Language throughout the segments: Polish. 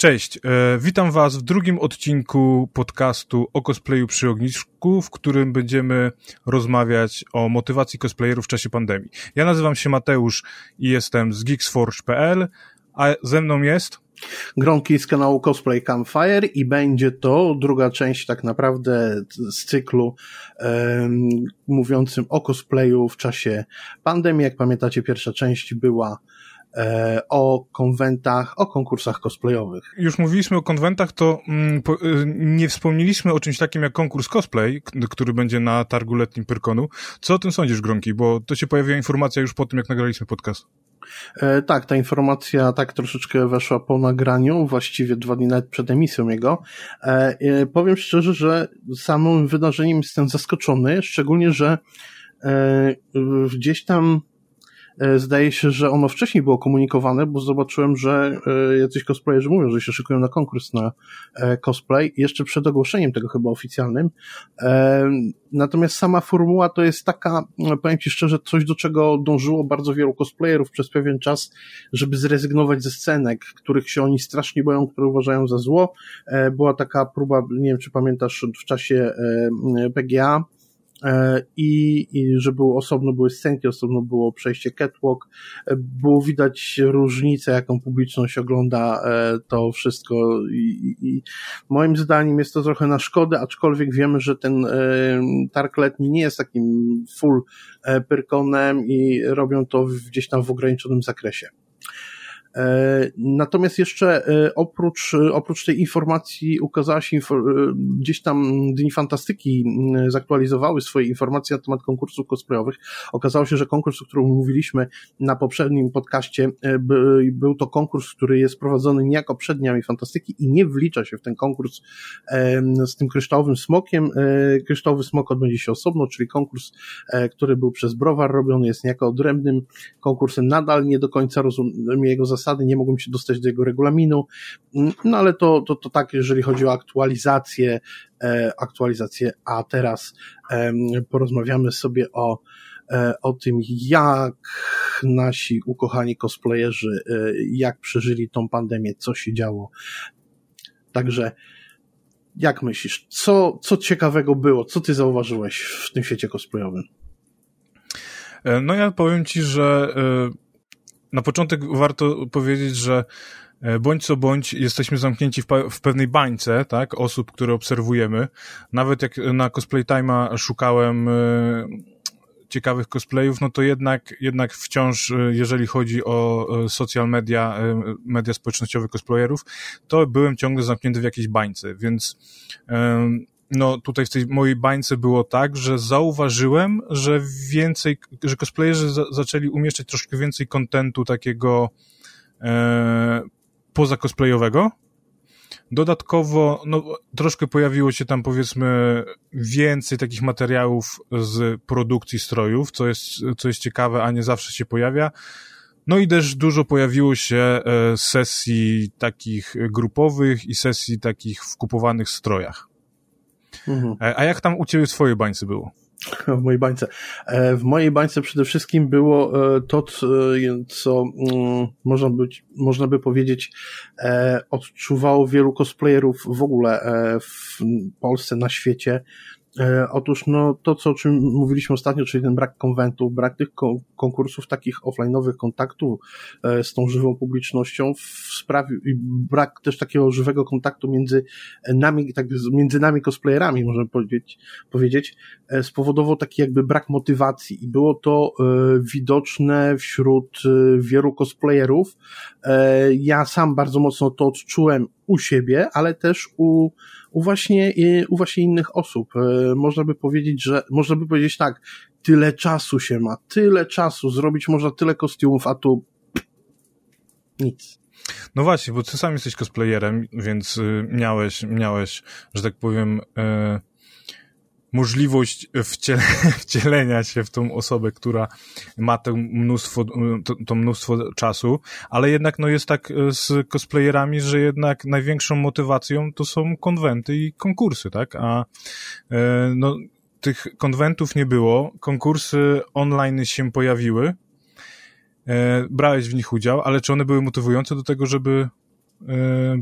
Cześć, e, witam Was w drugim odcinku podcastu o cosplayu przy ognisku, w którym będziemy rozmawiać o motywacji cosplayerów w czasie pandemii. Ja nazywam się Mateusz i jestem z geeksforge.pl, a ze mną jest... Gronki z kanału Cosplay Campfire i będzie to druga część tak naprawdę z cyklu um, mówiącym o cosplayu w czasie pandemii. Jak pamiętacie, pierwsza część była o konwentach, o konkursach cosplayowych. Już mówiliśmy o konwentach, to mm, y, nie wspomnieliśmy o czymś takim jak konkurs cosplay, który będzie na targu letnim Pyrkonu. Co o tym sądzisz, Gronki? Bo to się pojawiła informacja już po tym, jak nagraliśmy podcast. E, tak, ta informacja tak troszeczkę weszła po nagraniu, właściwie dwa dni nawet przed emisją jego. E, e, powiem szczerze, że samym wydarzeniem jestem zaskoczony, szczególnie, że e, gdzieś tam E, zdaje się, że ono wcześniej było komunikowane, bo zobaczyłem, że e, jacyś cosplayerzy mówią, że się szykują na konkurs na e, cosplay, jeszcze przed ogłoszeniem tego chyba oficjalnym. Natomiast sama formuła to jest taka, powiem Ci szczerze, coś do czego dążyło bardzo wielu cosplayerów przez pewien czas, żeby zrezygnować ze scenek, których się oni strasznie boją, które uważają za zło. Była taka próba, nie wiem czy pamiętasz, w czasie PGA, E, i, i że było osobno były scenki, osobno było przejście catwalk, e, było widać różnicę, jaką publiczność ogląda e, to wszystko i, i moim zdaniem jest to trochę na szkodę, aczkolwiek wiemy, że ten targ letni nie jest takim full pyrkonem i robią to gdzieś tam w ograniczonym zakresie. E, natomiast jeszcze e, oprócz, e, oprócz tej informacji ukazała się gdzieś tam Dni Fantastyki zaktualizowały swoje informacje na temat konkursów cosplayowych. Okazało się, że konkurs, o którym mówiliśmy na poprzednim podcaście, był to konkurs, który jest prowadzony niejako przed Dniami Fantastyki i nie wlicza się w ten konkurs z tym kryształowym smokiem. Kryształowy smok odbędzie się osobno, czyli konkurs, który był przez Browar robiony, jest niejako odrębnym konkursem. Nadal nie do końca rozumiem jego zasady, zasady, nie mogłem się dostać do jego regulaminu, no ale to, to, to tak, jeżeli chodzi o aktualizację, e, aktualizację, a teraz porozmawiamy sobie o e, o tym, jak nasi ukochani cosplayerzy, e, jak przeżyli tą pandemię, co się działo. Także jak myślisz, co, co ciekawego było, co ty zauważyłeś w tym świecie cosplayowym? No ja powiem ci, że na początek warto powiedzieć, że e, bądź co bądź jesteśmy zamknięci w, w, pewnej bańce, tak, osób, które obserwujemy. Nawet jak na Cosplay Time'a szukałem y, ciekawych cosplayów, no to jednak, jednak wciąż, jeżeli chodzi o social media, media społecznościowe cosplayerów, to byłem ciągle zamknięty w jakiejś bańce, więc no tutaj w tej mojej bańce było tak, że zauważyłem, że więcej, że cosplayerzy za, zaczęli umieszczać troszkę więcej kontentu takiego e, poza cosplayowego. Dodatkowo, no, troszkę pojawiło się tam, powiedzmy, więcej takich materiałów z produkcji strojów, co jest, co jest ciekawe, a nie zawsze się pojawia. No i też dużo pojawiło się e, sesji takich grupowych i sesji takich w kupowanych strojach. Mhm. E, a jak tam u ciebie w swojej bańce było? W mojej bańce. E, w mojej bańce przede wszystkim było e, to, co mm, można, być, można by powiedzieć, odczuwało wielu cosplayerów w ogóle w Polsce, na świecie, otóż no, to, co, o czym mówiliśmy ostatnio, czyli ten brak konwentów, brak tych konkursów, takich offline'owych kontaktów e, z tą żywą publicznością sprawił, i brak też takiego żywego kontaktu między nami, tak, między nami cosplayerami, możemy powiedzieć, powiedzieć e, spowodował taki jakby brak motywacji i było to widoczne wśród wielu cosplayerów. Ja sam bardzo mocno to odczułem u siebie, ale też u u właśnie, u właśnie innych osób. E, można by powiedzieć, że, można by powiedzieć tak, tyle czasu się ma, tyle czasu, zrobić można tyle kostiumów, a tu nic. No właśnie, bo ty sam jesteś cosplayerem, więc y, miałeś, miałeś, że tak powiem, e, możliwość wciele, wcielenia się w tą osobę, która ma to mnóstwo, to, to, mnóstwo czasu, ale jednak no jest tak e, z cosplayerami, że jednak największą motywacją to są konwenty i konkursy, tak? A e, no, tych konwentów nie było, konkursy online się pojawiły, e, brałeś w nich udział, ale czy one były motywujące do tego, żeby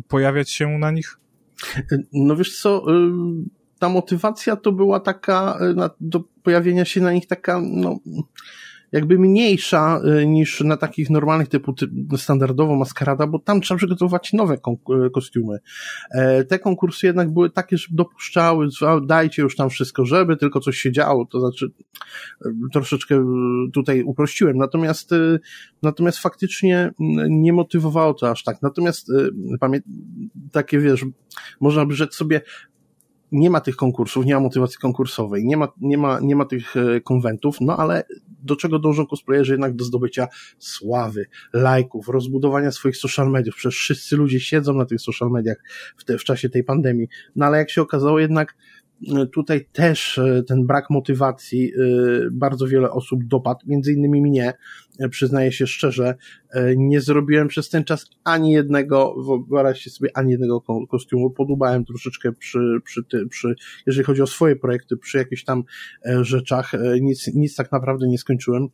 pojawiać się na nich? No wiesz co, ta motywacja to była taka, do pojawienia się na nich taka, no, jakby mniejsza y, niż na takich normalnych typu standardowo maskarada, bo tam trzeba przygotować nowe y, kostiumy. E, te konkursy jednak były takie, że dopuszczały, dajcie już tam wszystko, żeby tylko coś się działo, to znaczy troszeczkę tutaj uprościłem. Natomiast, natomiast faktycznie nie motywowało to aż tak. Natomiast takie wiesz, można by rzec sobie, nie ma tych konkursów, nie ma motywacji konkursowej, nie ma, nie ma, nie ma tych e, konwentów, no ale do czego dążą cosplayerzy jednak do zdobycia sławy, lajków, rozbudowania swoich social mediów. Przecież wszyscy ludzie siedzą na tych social mediach w, te, w czasie tej pandemii. No ale jak się okazało jednak tutaj też e, ten brak motywacji e, bardzo wiele osób dopadł, między innymi mnie, e, przyznaję się szczerze, nie zrobiłem przez ten czas ani jednego, wyobraźcie sobie, ani jednego kostiumu, podubałem troszeczkę przy, przy, przy, jeżeli chodzi o swoje projekty, przy jakichś tam rzeczach, nic, nic tak naprawdę nie skończyłem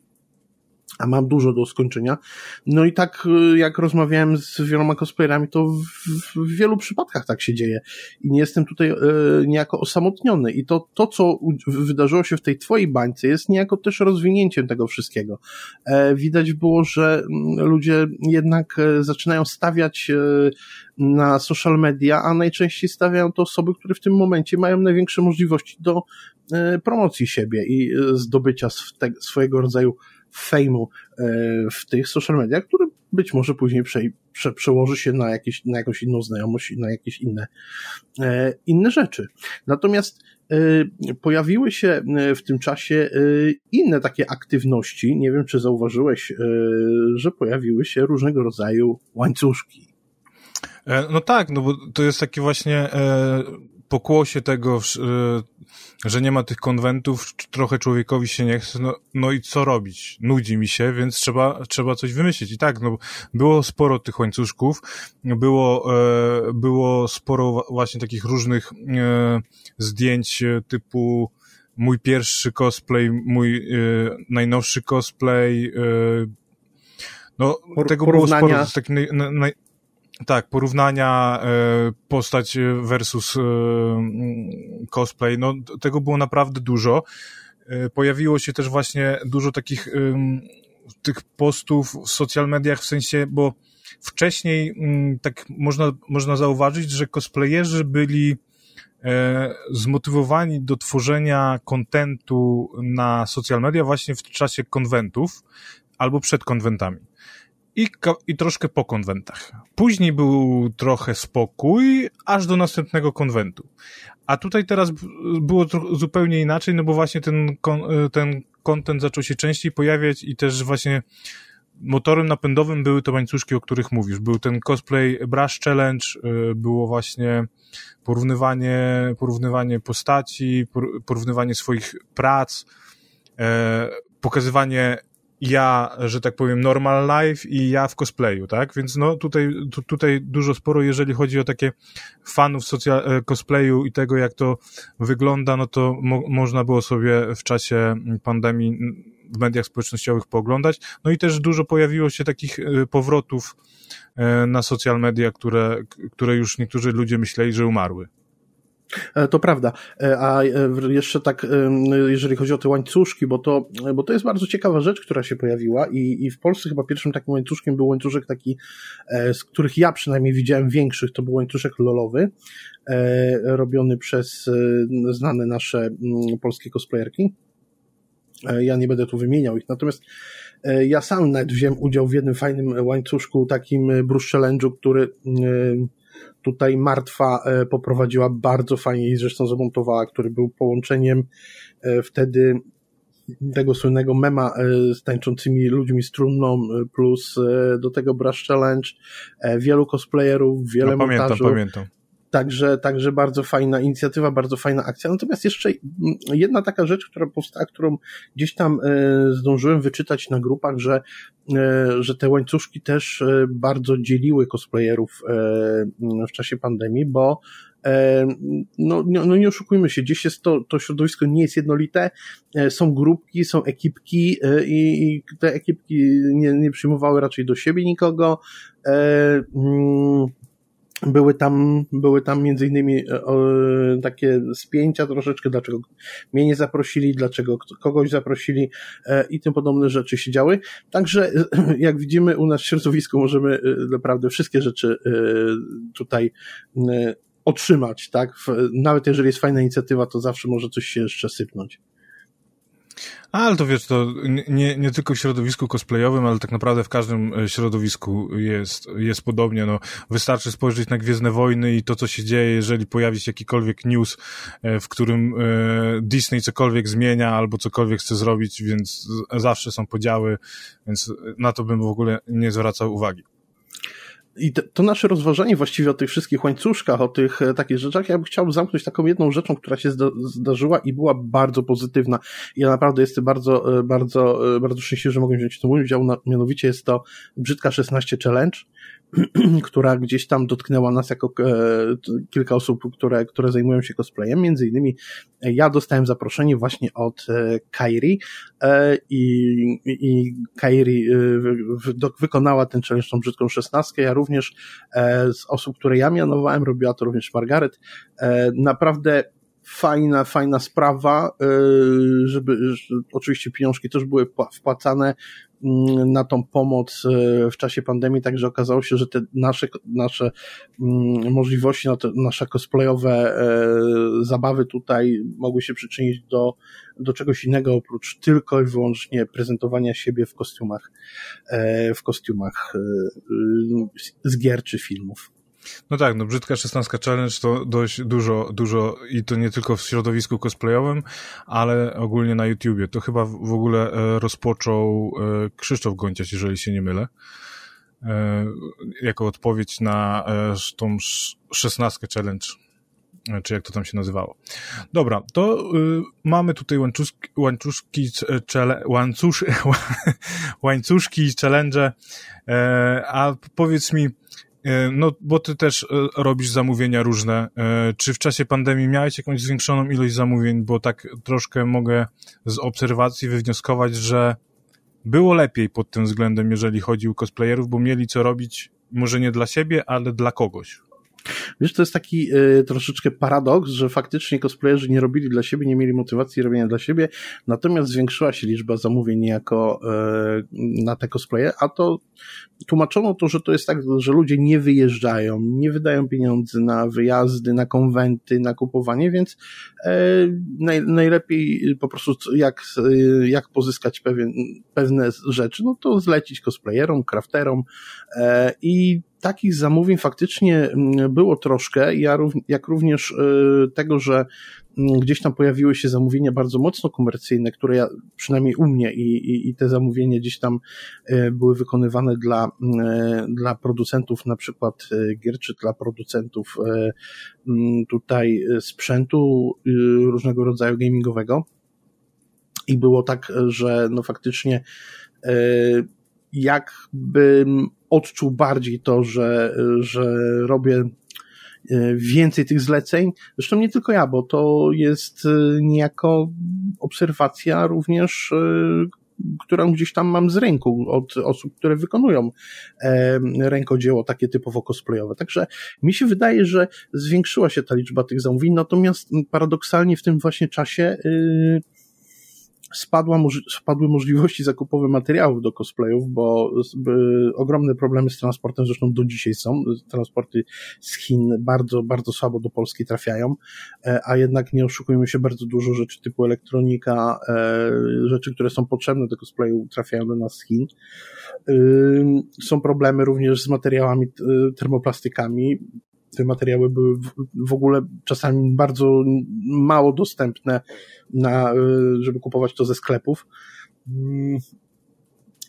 a mam dużo do skończenia. No i tak y, jak rozmawiałem z wieloma cosplayerami, to w, w wielu przypadkach tak się dzieje. I nie jestem tutaj e, niejako osamotniony. I to, to, co wydarzyło się w tej twojej bańce, jest niejako też rozwinięciem tego wszystkiego. E, widać było, że mm, ludzie jednak e, zaczynają stawiać e, na social media, a najczęściej stawiają to osoby, które w tym momencie mają największe możliwości do e, promocji siebie i e, zdobycia swojego rodzaju fejmu e, w tych social mediach, który być może później prze, prze, przełoży się na, jakieś, na jakąś inną znajomość i na jakieś inne, e, inne rzeczy. Natomiast e, pojawiły się w tym czasie inne takie aktywności. Nie wiem, czy zauważyłeś, że pojawiły się różnego rodzaju łańcuszki. No tak, no bo to jest takie właśnie pokłosie tego, e, że nie ma tych konwentów, trochę człowiekowi się nie chce, no, no i co robić? Nudzi mi się, więc trzeba, trzeba coś wymyślić. I tak, no, było sporo tych łańcuszków, było, e, było sporo właśnie takich różnych e, zdjęć typu mój pierwszy cosplay, mój najnowszy cosplay, no, tego było sporo, z takim naj, naj, tak, porównania e, postać versus e, cosplay, no tego było naprawdę dużo. E, pojawiło się też właśnie dużo takich tych postów w social mediach, w sensie, bo wcześniej tak można, można zauważyć, że cosplayerzy byli zmotywowani do tworzenia kontentu na social media właśnie w czasie konwentów albo przed konwentami i, i troszkę po konwentach. Później był trochę spokój, aż do następnego konwentu. A tutaj teraz było zupełnie inaczej, no bo właśnie ten, ten content zaczął się częściej pojawiać i też właśnie motorem napędowym były te łańcuszki, o których mówisz. Był ten cosplay Brush Challenge, y, było właśnie porównywanie, porównywanie postaci, porównywanie swoich prac, e, pokazywanie ja, że tak powiem, normal life i ja w cosplayu, tak? Więc no tutaj, tu, tutaj dużo sporo, jeżeli chodzi o takie fanów socja- e, cosplayu i tego, jak to wygląda, no to mo można było sobie w czasie pandemii w mediach społecznościowych pooglądać. No i też dużo pojawiło się takich e, powrotów e, na social media, które, które już niektórzy ludzie myśleli, że umarły. E, to prawda. E, a e, jeszcze tak, jeżeli chodzi o te łańcuszki, bo to, bo to jest bardzo ciekawa rzecz, która się pojawiła i, i w Polsce chyba pierwszym takim łańcuszkiem był łańcuszek taki, z których ja przynajmniej widziałem większych, to był łańcuszek lolowy, robiony przez znane nasze polskie cosplayerki. Ja nie będę tu wymieniał ich, natomiast ja sam nawet wziąłem udział w jednym fajnym łańcuszku, takim brush challenge'u, który Tutaj Martwa e, poprowadziła bardzo fajnie i zresztą zamontowała, który był połączeniem e, wtedy tego słynnego mema e, z tańczącymi ludźmi z trumną, plus do tego Brush Challenge, wielu cosplayerów, wiele no, pamiętam, montażów. Pamiętam. Także, także bardzo fajna inicjatywa, bardzo fajna akcja. Natomiast jeszcze jedna taka rzecz, która powstała, którą gdzieś tam e, zdążyłem wyczytać na grupach, że, e, że te łańcuszki też e, bardzo dzieliły cosplayerów w czasie pandemii, bo no, no nie oszukujmy się, gdzieś jest to, to środowisko nie jest jednolite, są grupki, są ekipki i, i te ekipki nie, nie przyjmowały raczej do siebie nikogo. Były tam, były tam między innymi e, takie spięcia troszeczkę, dlaczego mnie nie zaprosili, dlaczego kogoś zaprosili e, i tym podobne rzeczy się działy. Także jak widzimy u nas w środowisku możemy naprawdę wszystkie rzeczy tutaj otrzymać, tak? Nawet jeżeli jest fajna inicjatywa, to zawsze może coś się jeszcze sypnąć. Ale to wiesz, to nie, nie tylko w środowisku cosplayowym, ale tak naprawdę w każdym e, środowisku jest, jest podobnie. No, wystarczy spojrzeć na Gwiezdne Wojny i to, co się dzieje, jeżeli pojawi się jakikolwiek news, e, w którym e, Disney cokolwiek zmienia albo cokolwiek chce zrobić, więc zawsze są podziały, więc na to bym w ogóle nie zwracał uwagi. I to nasze rozważanie właściwie o tych wszystkich łańcuszkach, o tych e, takich rzeczach, ja bym chciał zamknąć taką jedną rzeczą, która się zdarzyła i była bardzo pozytywna. Ja naprawdę jestem bardzo, e, bardzo, e, bardzo szczęśliwy, że mogę wziąć w tym udział. Mianowicie jest to Brzydka 16 Challenge, która gdzieś tam dotknęła nas jako e, kilka osób, które, które zajmują się cosplayem. Między innymi e, ja dostałem zaproszenie właśnie od e, Kairi i, i Kairi wykonała ten challenge tą brzydką szesnastkę. Ja również z osób, które ja mianowałem, robiła to również Margaret. Naprawdę fajna, fajna sprawa, żeby, oczywiście pieniążki też były wpłacane na tą pomoc e, w czasie pandemii, także okazało się, że te nasze, nasze mm, możliwości, nasze cosplayowe e, zabawy tutaj mogły się przyczynić do, do czegoś innego oprócz tylko i wyłącznie prezentowania siebie w kostiumach, e, w kostiumach z gier czy filmów. No tak, no Brzydka 16 Challenge to dość dużo, dużo i to nie tylko w środowisku cosplayowym, ale ogólnie na YouTubie. To chyba w ogóle e, rozpoczął e, Krzysztof Gonciarz, jeżeli się nie mylę, e, jako odpowiedź na tą 16 Challenge czy jak to tam się nazywało. Dobra, to y, mamy tutaj łańcuszki, łańcuszki, czele, łańcusz, łańcuszki, challenge, a powiedz mi, no, bo ty też e, robisz zamówienia różne. E, czy w czasie pandemii miałeś jakąś zwiększoną ilość zamówień? Bo tak troszkę mogę z obserwacji wywnioskować, że było lepiej pod tym względem, jeżeli chodzi o cosplayerów, bo mieli co robić, może nie dla siebie, ale dla kogoś. Wiesz, to jest taki y, troszeczkę paradoks, że faktycznie cosplayerzy nie robili dla siebie, nie mieli motywacji robienia dla siebie, natomiast zwiększyła się liczba zamówień niejako y, na te cosplaye, a to tłumaczono to, że to jest tak, że ludzie nie wyjeżdżają, nie wydają pieniędzy na wyjazdy, na konwenty, na kupowanie, więc e, naj, najlepiej po prostu jak, jak pozyskać pewien, pewne rzeczy, no to zlecić cosplayerom, crafterom e, i takich zamówień faktycznie mm, było troszkę, ja, jak również y, tego, że mm, gdzieś tam pojawiły się zamówienia bardzo mocno komercyjne, które ja, przynajmniej u mnie i, i, i te zamówienia gdzieś tam y, były wykonywane dla, y, dla producentów na przykład gier, czy dla producentów mm, tutaj sprzętu różnego rodzaju gamingowego. I było tak, że no faktycznie jakbym odczuł bardziej to, że, że robię e, więcej tych zleceń. Zresztą nie tylko ja, bo to jest e, niejako obserwacja również, e, którą gdzieś tam mam z rynku od osób, które wykonują rękodzieło takie typowo cosplayowe. Także mi się wydaje, że zwiększyła się ta liczba tych zamówień, natomiast paradoksalnie w tym właśnie czasie spadła, spadły możliwości zakupowe materiałów do cosplayów, bo ogromne problemy z transportem zresztą do dzisiaj są. Transporty z Chin bardzo, bardzo słabo do Polski trafiają, e, a jednak nie oszukujmy się, bardzo dużo rzeczy typu elektronika, e, rzeczy, które są potrzebne do cosplayu trafiają do nas z Chin. Są problemy również z materiałami termoplastykami te materiały były w ogóle czasami bardzo mało dostępne, na, żeby kupować to ze sklepów.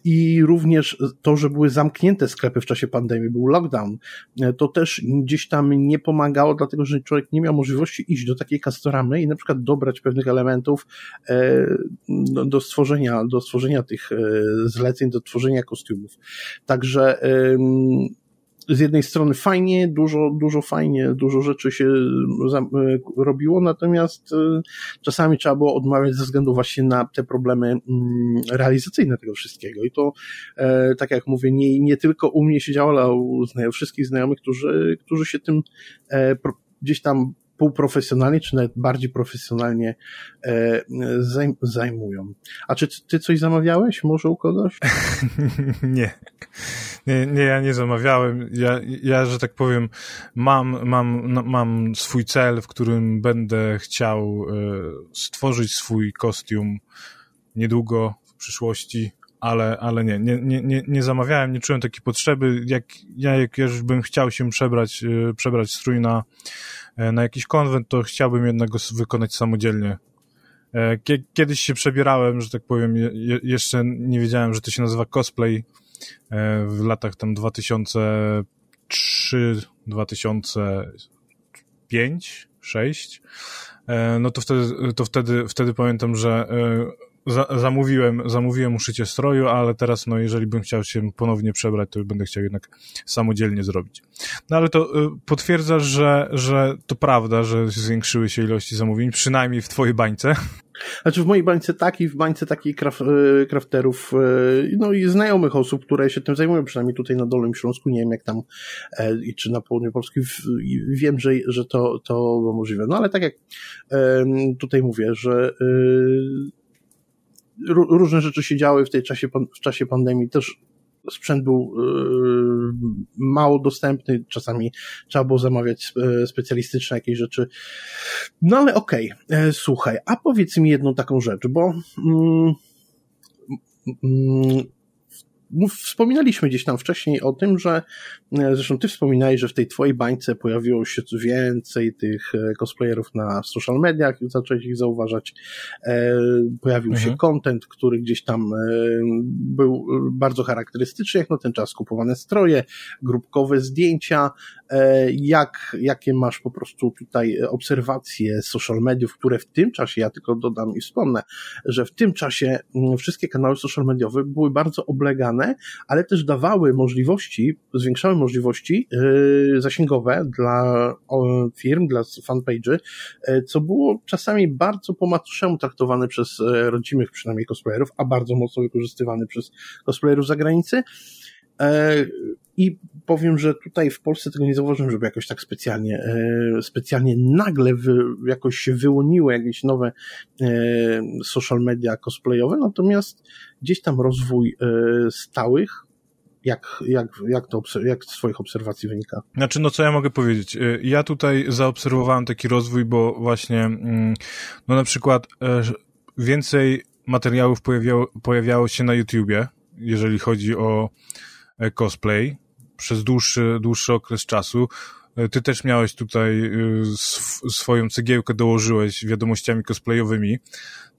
I również to, że były zamknięte sklepy w czasie pandemii, był lockdown, to też gdzieś tam nie pomagało, dlatego że człowiek nie miał możliwości iść do takiej kastoramy i na przykład dobrać pewnych elementów e, do stworzenia, do stworzenia tych e, zleceń, do tworzenia kostiumów. Także z jednej strony fajnie, dużo, dużo fajnie, dużo rzeczy się za, robiło, natomiast czasami trzeba było odmawiać ze względu właśnie na te problemy mm, realizacyjne tego wszystkiego. I to, tak jak mówię, nie, nie tylko u mnie się działo, ale u wszystkich znajomych, którzy, którzy się tym gdzieś tam półprofesjonalnie, czy nawet bardziej profesjonalnie e, zajmują. A czy ty coś zamawiałeś może u kogoś? nie. Nie. Nie, ja nie zamawiałem. Ja, ja, że tak powiem, mam, mam, no, mam swój cel, w którym będę chciał e, stworzyć swój kostium niedługo w przyszłości ale, ale nie, nie, nie, nie zamawiałem, nie czułem takiej potrzeby. Jak ja, jak już bym chciał się przebrać, e, przebrać strój na, e, na jakiś konwent, to chciałbym jednak go wykonać samodzielnie. Kiedyś się przebierałem, że tak powiem, jeszcze nie wiedziałem, że to się nazywa cosplay w latach tam 2003, 2005, 6. No to wtedy, to wtedy, wtedy pamiętam, że za, zamówiłem, zamówiłem uszycie stroju, ale teraz, no, jeżeli bym chciał się ponownie przebrać, to będę chciał jednak samodzielnie zrobić. No ale to y, potwierdza, że, że to prawda, że zwiększyły się ilości zamówień, przynajmniej w twojej bańce. Znaczy w mojej bańce tak i w bańce takich kraf, crafterów, y, no i znajomych osób, które się tym zajmują, przynajmniej tutaj na Dolnym Śląsku, nie wiem jak tam, e, czy na południu Polski, wiem, że, że to, to możliwe. No ale tak jak tutaj mówię, że różne rzeczy się działy w tej czasie, w czasie pandemii, też sprzęt był yy, mało dostępny, czasami trzeba było zamawiać yy, specjalistyczne jakieś rzeczy. No ale okej, okay. E, słuchaj, a powiedz mi jedną taką rzecz, bo mm, mm, Wspominaliśmy gdzieś tam wcześniej o tym, że e, zresztą ty wspominałeś, że w tej twojej bańce pojawiło się więcej tych e, cosplayerów na social mediach, zacząłeś ich zauważać. E, pojawił mhm. się content, który gdzieś tam był bardzo charakterystyczny, jak na ten czas kupowane stroje, grupkowe zdjęcia. Jak, jakie masz po prostu tutaj obserwacje social mediów, które w tym czasie, ja tylko dodam i wspomnę, że w tym czasie wszystkie kanały social mediowe były bardzo oblegane ale też dawały możliwości, zwiększały możliwości yy, zasięgowe dla firm, dla fanpage'y, yy, co było czasami bardzo po macoszemu traktowane przez yy, rodzimych przynajmniej cosplayerów, a bardzo mocno wykorzystywane przez cosplayerów z zagranicy. I powiem, że tutaj w Polsce tego nie zauważyłem, żeby jakoś tak specjalnie, specjalnie nagle wy, jakoś się wyłoniły jakieś nowe social media cosplayowe, natomiast gdzieś tam rozwój e, stałych, jak, jak, jak, to, jak z Twoich obserwacji wynika? Znaczy, no co ja mogę powiedzieć? E, ja tutaj zaobserwowałem taki rozwój, bo właśnie, mm, no na przykład e, więcej materiałów pojawiało, pojawiało się na YouTubie, jeżeli chodzi o cosplay, przez dłuższy, dłuższy okres czasu. Ty też miałeś tutaj y, swoją cegiełkę, dołożyłeś wiadomościami cosplayowymi.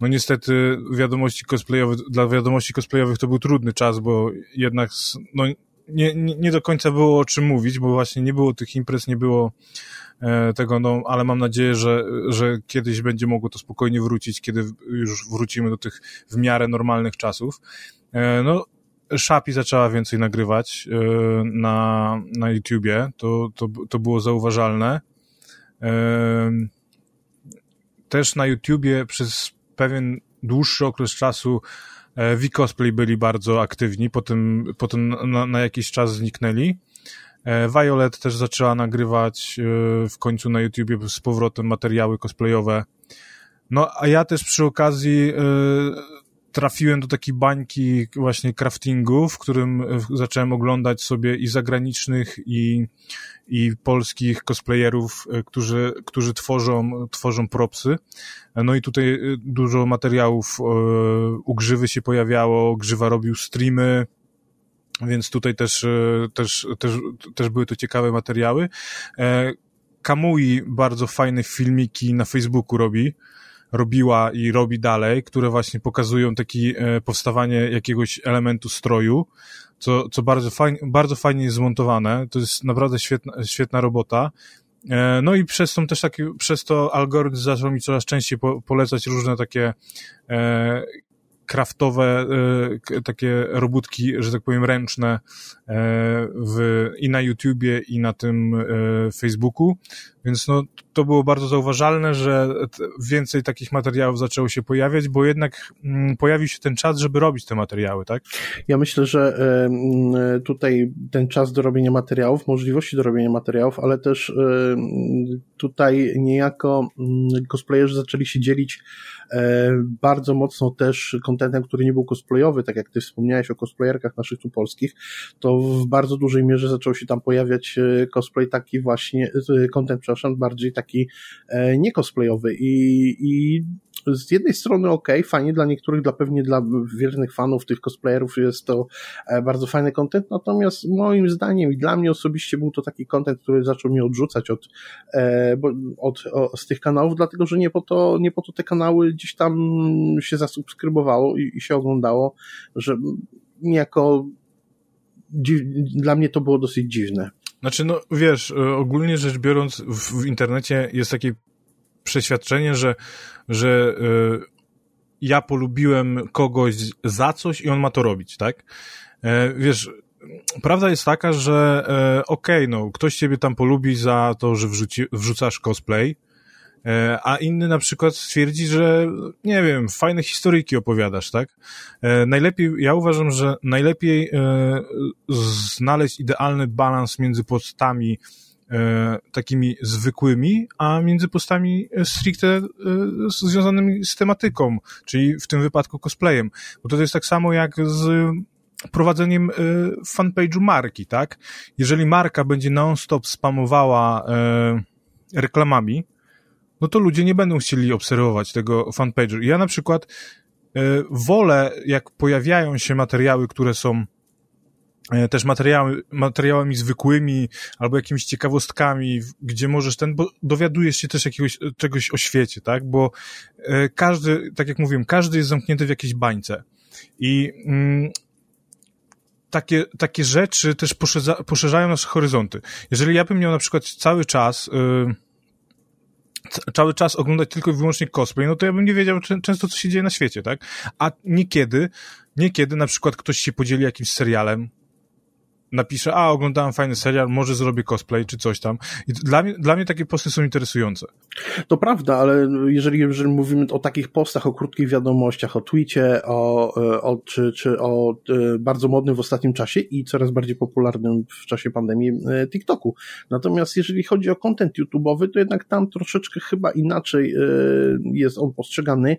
No niestety wiadomości cosplayowe, dla wiadomości cosplayowych to był trudny czas, bo jednak no, nie, nie, do końca było o czym mówić, bo właśnie nie było tych imprez, nie było e, tego, no, ale mam nadzieję, że, że kiedyś będzie mogło to spokojnie wrócić, kiedy już wrócimy do tych w miarę normalnych czasów. E, no, Szapi zaczęła więcej nagrywać e, na, na YouTubie, to, to, to było zauważalne. E, też na YouTubie przez pewien dłuższy okres czasu e, V-Cosplay byli bardzo aktywni, potem, potem na, na jakiś czas zniknęli. Violet też zaczęła nagrywać w końcu na YouTubie z powrotem materiały cosplayowe. No, a ja też przy okazji trafiłem do takiej bańki właśnie craftingu, w którym e, zacząłem oglądać sobie i zagranicznych, i, i polskich cosplayerów, e, którzy, którzy tworzą, tworzą propsy. No i tutaj e, dużo materiałów u Grzywy się pojawiało, Grzywa robił streamy, więc tutaj też, też, też, też były to ciekawe materiały. Kamui bardzo fajne filmiki na Facebooku robi, robiła i robi dalej, które właśnie pokazują taki e, powstawanie jakiegoś elementu stroju, co, co bardzo, fajnie, bardzo fajnie jest zmontowane. To jest naprawdę świetna, świetna robota. E, no i przez to też taki, przez to algorytm zaczął mi coraz częściej po, polecać różne takie e, kraftowe, takie robótki, że tak powiem, ręczne w, i na YouTubie, i na tym Facebooku, więc no, to było bardzo zauważalne, że więcej takich materiałów zaczęło się pojawiać, bo jednak mm, pojawił się ten czas, żeby robić te materiały, tak? Ja myślę, że tutaj ten czas do robienia materiałów, możliwości do robienia materiałów, ale też tutaj niejako cosplayerzy zaczęli się dzielić e, bardzo mocno też kontentem, który nie był cosplayowy, tak jak ty wspomniałeś o cosplayerkach naszych tu polskich, to w bardzo dużej mierze zaczął się tam pojawiać e, cosplay taki właśnie, kontent, przepraszam, bardziej taki e, nie cosplayowy i, i z jednej strony ok, fajnie dla niektórych, dla pewnie dla wiernych fanów tych cosplayerów jest to e, bardzo fajny content, natomiast moim zdaniem i dla mnie osobiście był to taki content, który zaczął mnie odrzucać od, e, od z tych kanałów, dlatego że nie po to, nie po to te kanały gdzieś tam się zasubskrybowało i, i się oglądało, że niejako dziw, dla mnie to było dosyć dziwne. Znaczy, no wiesz, e, ogólnie rzecz biorąc, w, w internecie jest takie przeświadczenie, że, że y, ja polubiłem kogoś za coś i on ma to robić, tak? E, wiesz, prawda jest taka, że e, okej, okay, no, ktoś ciebie tam polubi za to, że wrzuci, wrzucasz cosplay, a inny na przykład stwierdzi, że nie wiem, fajne historyjki opowiadasz, tak? Najlepiej, ja uważam, że najlepiej znaleźć idealny balans między postami e, takimi zwykłymi, a między postami stricte e, związanymi z tematyką, czyli w tym wypadku cosplayem. Bo to jest tak samo jak z prowadzeniem e, fanpage'u marki, tak? Jeżeli marka będzie non-stop spamowała e, reklamami, no to ludzie nie będą chcieli obserwować tego fanpage'u. Ja na przykład e, wolę, jak pojawiają się materiały, które są E, też materiały, materiałami zwykłymi albo jakimiś ciekawostkami, gdzie możesz ten, bo dowiadujesz się też jakiegoś czegoś o świecie, tak? Bo e, każdy, tak jak mówiłem, każdy jest zamknięty w jakiejś bańce. I mm, takie, takie rzeczy też poszerza, poszerzają nasze horyzonty. Jeżeli ja bym miał na przykład cały czas yy, cały czas oglądać tylko i wyłącznie cosplay, no to ja bym nie wiedział często, co się dzieje na świecie, tak? A niekiedy, niekiedy na przykład ktoś się podzieli jakimś serialem, napiszę, a oglądałem fajny serial, może zrobię cosplay czy coś tam. I dla mnie, dla mnie takie posty są interesujące. To prawda, ale jeżeli, jeżeli mówimy o takich postach, o krótkich wiadomościach, o tweetie, o, o, czy, czy o e, bardzo modnym w ostatnim czasie i coraz bardziej popularnym w czasie pandemii e, TikToku. Natomiast jeżeli chodzi o content YouTube'owy, to jednak tam troszeczkę chyba inaczej e, jest on postrzegany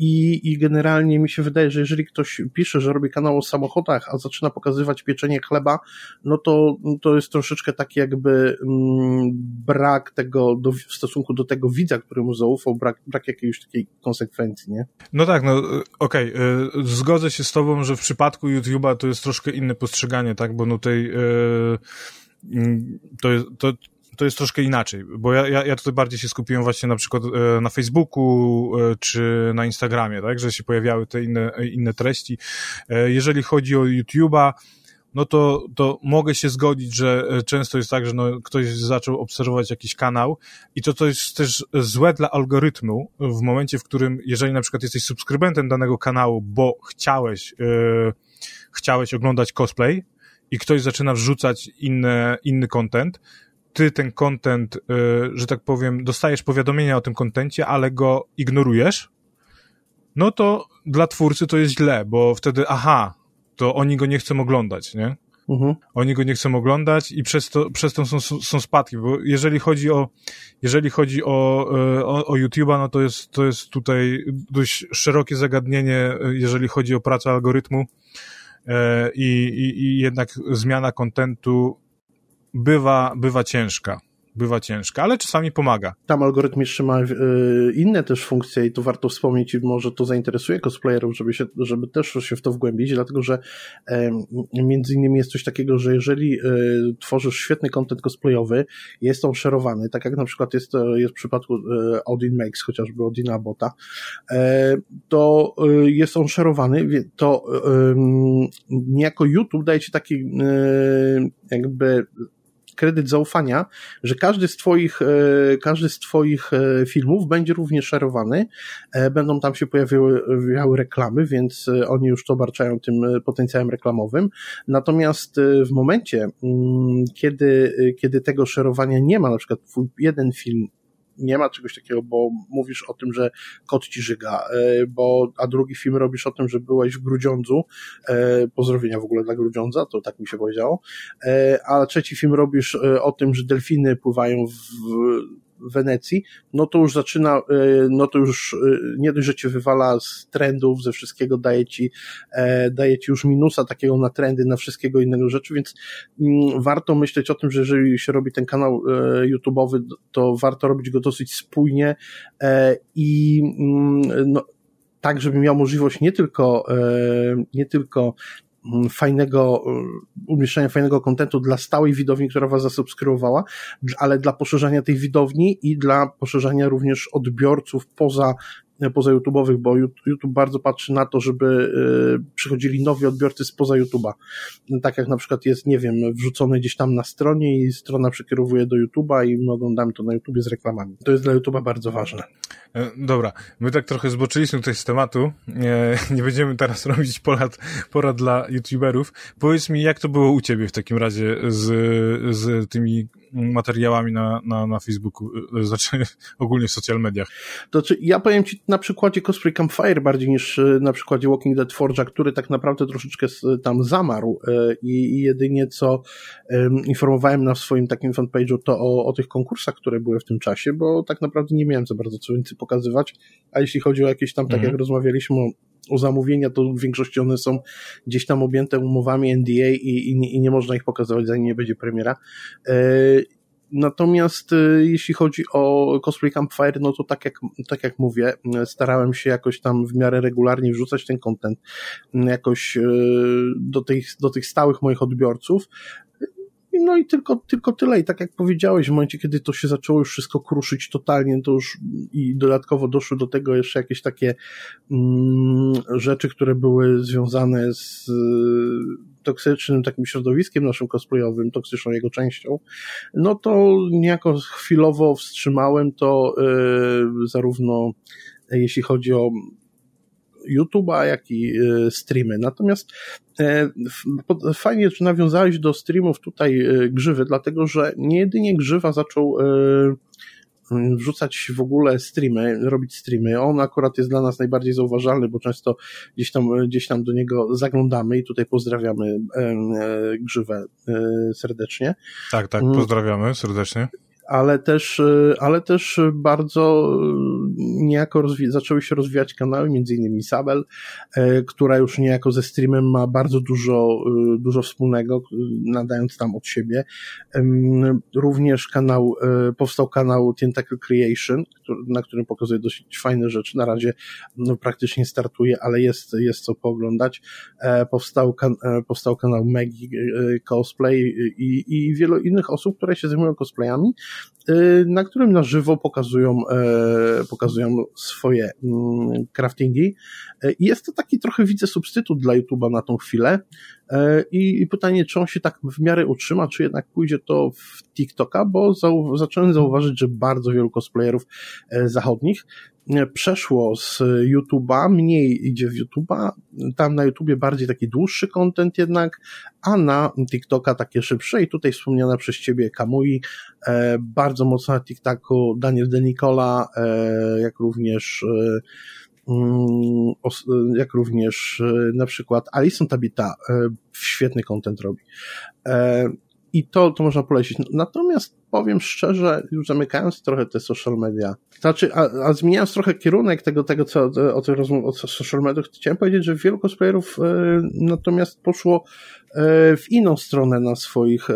i, I generalnie mi się wydaje, że jeżeli ktoś pisze, że robi kanał o samochodach, a zaczyna pokazywać pieczenie chleba, no to, to jest troszeczkę taki jakby mm, brak tego do, w stosunku do tego widza, który mu zaufał, brak, brak jakiejś takiej konsekwencji, nie? No tak, no okej, okay. zgodzę się z tobą, że w przypadku YouTube'a to jest troszkę inne postrzeganie, tak, bo no tutaj yy, to, jest, to, to jest troszkę inaczej, bo ja, ja, ja tutaj bardziej się skupiłem właśnie na przykład e, na Facebooku e, czy na Instagramie, tak, że się pojawiały te inne, inne treści. E, jeżeli chodzi o YouTube'a, no to, to mogę się zgodzić, że często jest tak, że no, ktoś zaczął obserwować jakiś kanał i to to jest też złe dla algorytmu w momencie, w którym, jeżeli na przykład jesteś subskrybentem danego kanału, bo chciałeś, yy, chciałeś oglądać cosplay i ktoś zaczyna wrzucać inne, inny content, ty ten content, y, że tak powiem, dostajesz powiadomienia o tym kontencie, ale go ignorujesz, no to dla twórcy to jest źle, bo wtedy, aha, to oni go nie chcą oglądać, nie? Mhm. Oni go nie chcą oglądać i przez to, przez to są, są spadki, bo jeżeli chodzi o, jeżeli chodzi o, y, o, o YouTube'a, no to jest, to jest tutaj dość szerokie zagadnienie, jeżeli chodzi o pracę algorytmu y, i, i, i jednak zmiana kontentu bywa, bywa ciężka. Bywa ciężka, ale czasami pomaga. Tam algorytm jeszcze ma y, inne też funkcje i tu warto wspomnieć i może to zainteresuje cosplayerów, żeby, się, żeby też się w to wgłębić, dlatego że między innymi jest coś takiego, że jeżeli y, tworzysz świetny content cosplayowy, jest on szerowany, tak jak na przykład jest, jest w przypadku Odin Makes, chociażby Odina Bota, e, to jest on szerowany, to niejako YouTube daje ci taki jakby kredyt zaufania, że każdy z twoich, e, każdy z twoich e, filmów będzie również szerowany, będą tam się pojawiały, pojawiały reklamy, więc oni już to obarczają tym potencjałem reklamowym. Natomiast w momencie, mm, kiedy, kiedy tego szerowania nie ma, na przykład twój jeden film nie ma czegoś takiego, bo mówisz o tym, że kot ci żyga, e, bo, a drugi film robisz o tym, że byłeś w Grudziądzu, e, pozdrowienia w ogóle dla Grudziądza, to tak mi się powiedziało, e, a trzeci film robisz o tym, że delfiny pływają w Wenecji, no to już zaczyna, e, no to już e, nie dość, że cię wywala z trendów, ze wszystkiego, daje ci, e, daje ci już minusa takiego na trendy, na wszystkiego innego rzeczy, więc mm, warto myśleć o tym, że jeżeli się robi ten kanał YouTube'owy, to warto robić go dosyć spójnie i mm, no, tak, żeby miał możliwość nie tylko, nie tylko fajnego, y, umieszczenia fajnego kontentu dla stałej widowni, która was zasubskrybowała, ale dla poszerzania tej widowni i dla poszerzania również odbiorców poza poza YouTube'owych, bo YouTube bardzo patrzy na to, żeby y, przychodzili nowi odbiorcy spoza YouTube'a. Tak jak na przykład jest, nie wiem, wrzucone gdzieś tam na stronie i strona przekierowuje do YouTube'a i my oglądamy to na YouTubie z reklamami. To jest dla YouTube'a bardzo ważne. E, dobra, my tak trochę zboczyliśmy tutaj z tematu. Nie, nie będziemy teraz robić porad, porad dla YouTuberów. Powiedz mi, jak to było u ciebie w takim razie z, z tymi materiałami na, na, na Facebooku, e, znaczy ogólnie w social mediach? To znaczy, ja powiem ci na przykładzie Cosplay Campfire bardziej niż e, na przykładzie Walking Dead Forge'a, który tak naprawdę troszeczkę tam zamarł i, i jedynie co informowałem na swoim takim fanpage'u to o, o tych konkursach, które były w tym czasie, bo tak naprawdę nie miałem za bardzo co więcej pokazywać, a jeśli chodzi o jakieś tam, tak mhm. jak rozmawialiśmy o, o zamówienia, to w większości one są gdzieś tam objęte umowami NDA i, i, nie, i nie można ich pokazywać, zanim nie będzie premiera. E, natomiast e, jeśli chodzi o Cosplay Campfire, no to tak jak, tak jak mówię, starałem się jakoś tam w miarę regularnie wrzucać ten content jakoś e, do tych, do tych stałych moich odbiorców. No i tylko, tylko tyle. I tak jak powiedziałeś, w momencie, kiedy to się zaczęło już wszystko kruszyć totalnie, to już i dodatkowo doszły do tego jeszcze jakieś takie mm, rzeczy, które były związane z y, toksycznym takim środowiskiem naszym cosplayowym, toksyczną jego częścią, no to niejako chwilowo wstrzymałem to y, zarówno jeśli chodzi o YouTube'a, jak i e, streamy. Natomiast e, fajnie, że nawiązałeś do streamów tutaj e, Grzywy, dlatego że nie jedynie Grzywa zaczął wrzucać w ogóle streamy, robić streamy. On akurat jest dla nas najbardziej zauważalny, bo często gdzieś tam, gdzieś tam do niego zaglądamy i tutaj pozdrawiamy Grzywę serdecznie. Tak, tak, mm. pozdrawiamy serdecznie ale też, y, ale też bardzo y, niejako zaczęły się rozwijać kanały, między innymi Sabel, y, która już niejako ze streamem ma bardzo dużo, dużo wspólnego, nadając tam od siebie. Również kanał, powstał kanał Tentacle Creation, na którym pokazuje dosyć fajne rzeczy. Na razie no, praktycznie startuje, ale jest, jest co pooglądać. E, powstał, kan powstał kanał Megi Cosplay i, i wielu innych osób, które się zajmują cosplayami na którym na żywo pokazują, e, pokazują swoje mm, craftingi. I jest to taki trochę, widzę, substytut dla YouTube'a na tą chwilę. E, I pytanie, czy on się tak w miarę utrzyma, czy jednak pójdzie to w TikToka, bo zau zacząłem zauważyć, że bardzo wielu cosplayerów zachodnich przeszło z YouTube'a, mniej idzie w YouTube'a, tam na YouTubie bardziej taki dłuższy content jednak, a na TikToka takie szybsze. I tutaj wspomniana przez ciebie Kamui, e, bardzo mocno na TikToku Daniel De Nicola, e, jak również e, jak również e, na przykład Alison Tabita e, świetny content robi. E, I to, to można polecić. Natomiast powiem szczerze, już zamykając trochę te social media, znaczy, a, a zmieniając trochę kierunek tego, tego co o tych rozmów o social mediach, chciałem powiedzieć, że wielu cosplayerów e, natomiast poszło e, w inną stronę na swoich, e,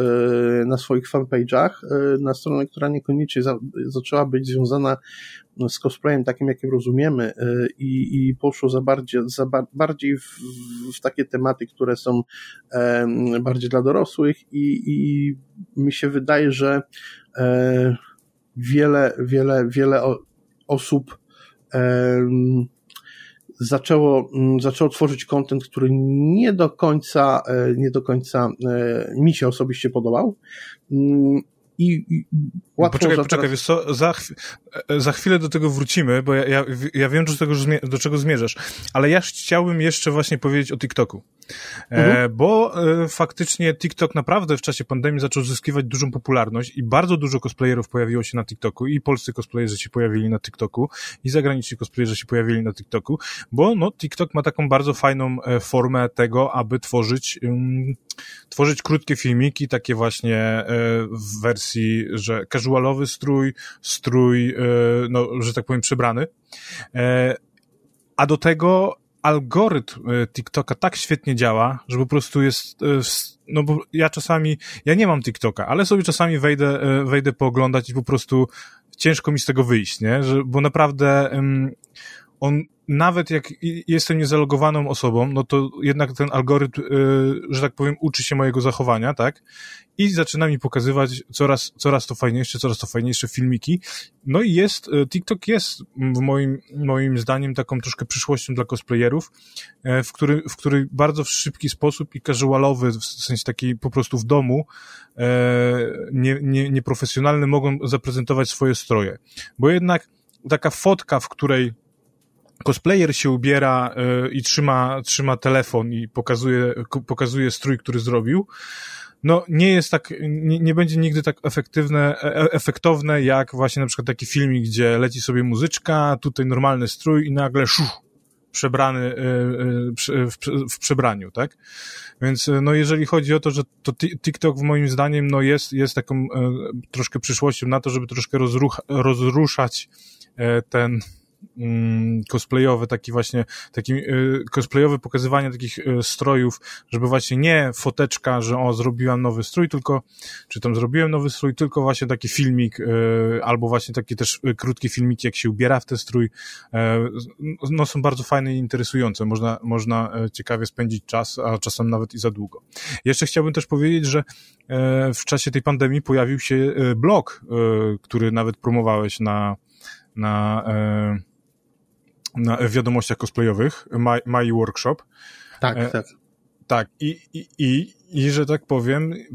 na swoich fanpage'ach, na stronę, która niekoniecznie za, zaczęła być związana z cosplayem takim, jakim rozumiemy i, i poszło za bardziej, za ba, bardziej w, w, takie tematy, które są bardziej dla dorosłych i, i mi się wydaje, że wiele, wiele, wiele osób zaczęło, mm, zaczęło tworzyć kontent, który nie do końca, nie do końca mi się osobiście podobał. I, i łatwo poczekaj, poczekaj, teraz... co, za, za chwilę do tego wrócimy, bo ja, ja, ja wiem, do, tego, do czego zmierzasz, ale ja chciałbym jeszcze właśnie powiedzieć o TikToku. E, mhm. E, bo e, faktycznie TikTok naprawdę w czasie pandemii zaczął zyskiwać dużą popularność i bardzo dużo cosplayerów pojawiło się na TikToku i polscy cosplayerzy się pojawili na TikToku i zagraniczni cosplayerzy się pojawili na TikToku, bo no TikTok ma taką bardzo fajną e, formę tego, aby tworzyć um, tworzyć krótkie filmiki, takie właśnie e, w wersji, że casualowy strój, strój, e, no, że tak powiem, przebrany. E, a do tego algorytm TikToka tak świetnie działa, że po prostu jest, no bo ja czasami, ja nie mam TikToka, ale sobie czasami wejdę, wejdę pooglądać i po prostu ciężko mi z tego wyjść, nie? Że, bo naprawdę on nawet jak jestem niezalogowaną osobą, no to jednak ten algorytm, yy, że tak powiem, uczy się mojego zachowania, tak? I zaczyna mi pokazywać coraz, coraz to fajniejsze, coraz to fajniejsze filmiki. No i jest, y, TikTok jest w moim, moim zdaniem taką troszkę przyszłością dla cosplayerów, e, w który, w który bardzo w szybki sposób i casualowy, w sensie taki po prostu w domu, e, nie, nie, nieprofesjonalny mogą zaprezentować swoje stroje. Bo jednak taka fotka, w której cosplayer się ubiera y, i trzyma, trzyma telefon i pokazuje, pokazuje strój, który zrobił, no nie jest tak, nie, nie będzie nigdy tak efektywne, e, e, efektowne jak właśnie na przykład taki filmik, gdzie leci sobie muzyczka, tutaj normalny strój i nagle szuch, przebrany y, w, w przebraniu, tak? Więc no jeżeli chodzi o to, że to TikTok w moim zdaniem no jest, jest taką troszkę przyszłością na to, żeby troszkę rozruch, rozruszać ten Mm, cosplayowe, taki właśnie, taki y, cosplayowe pokazywanie takich y, strojów, żeby właśnie nie foteczka, że o, zrobiłam nowy strój, tylko, czy tam zrobiłem nowy strój, tylko właśnie taki filmik, y, albo właśnie taki też krótki filmik, jak się ubiera w ten strój, no są bardzo fajne i interesujące, można, można ciekawie spędzić czas, a czasem nawet i za długo. Jeszcze chciałbym też powiedzieć, że w czasie tej pandemii pojawił się blog, który nawet promowałeś na, na na wiadomościach cosplayowych, My, My Workshop. Tak, e, tak. Tak, i, i, i, i że tak powiem, y,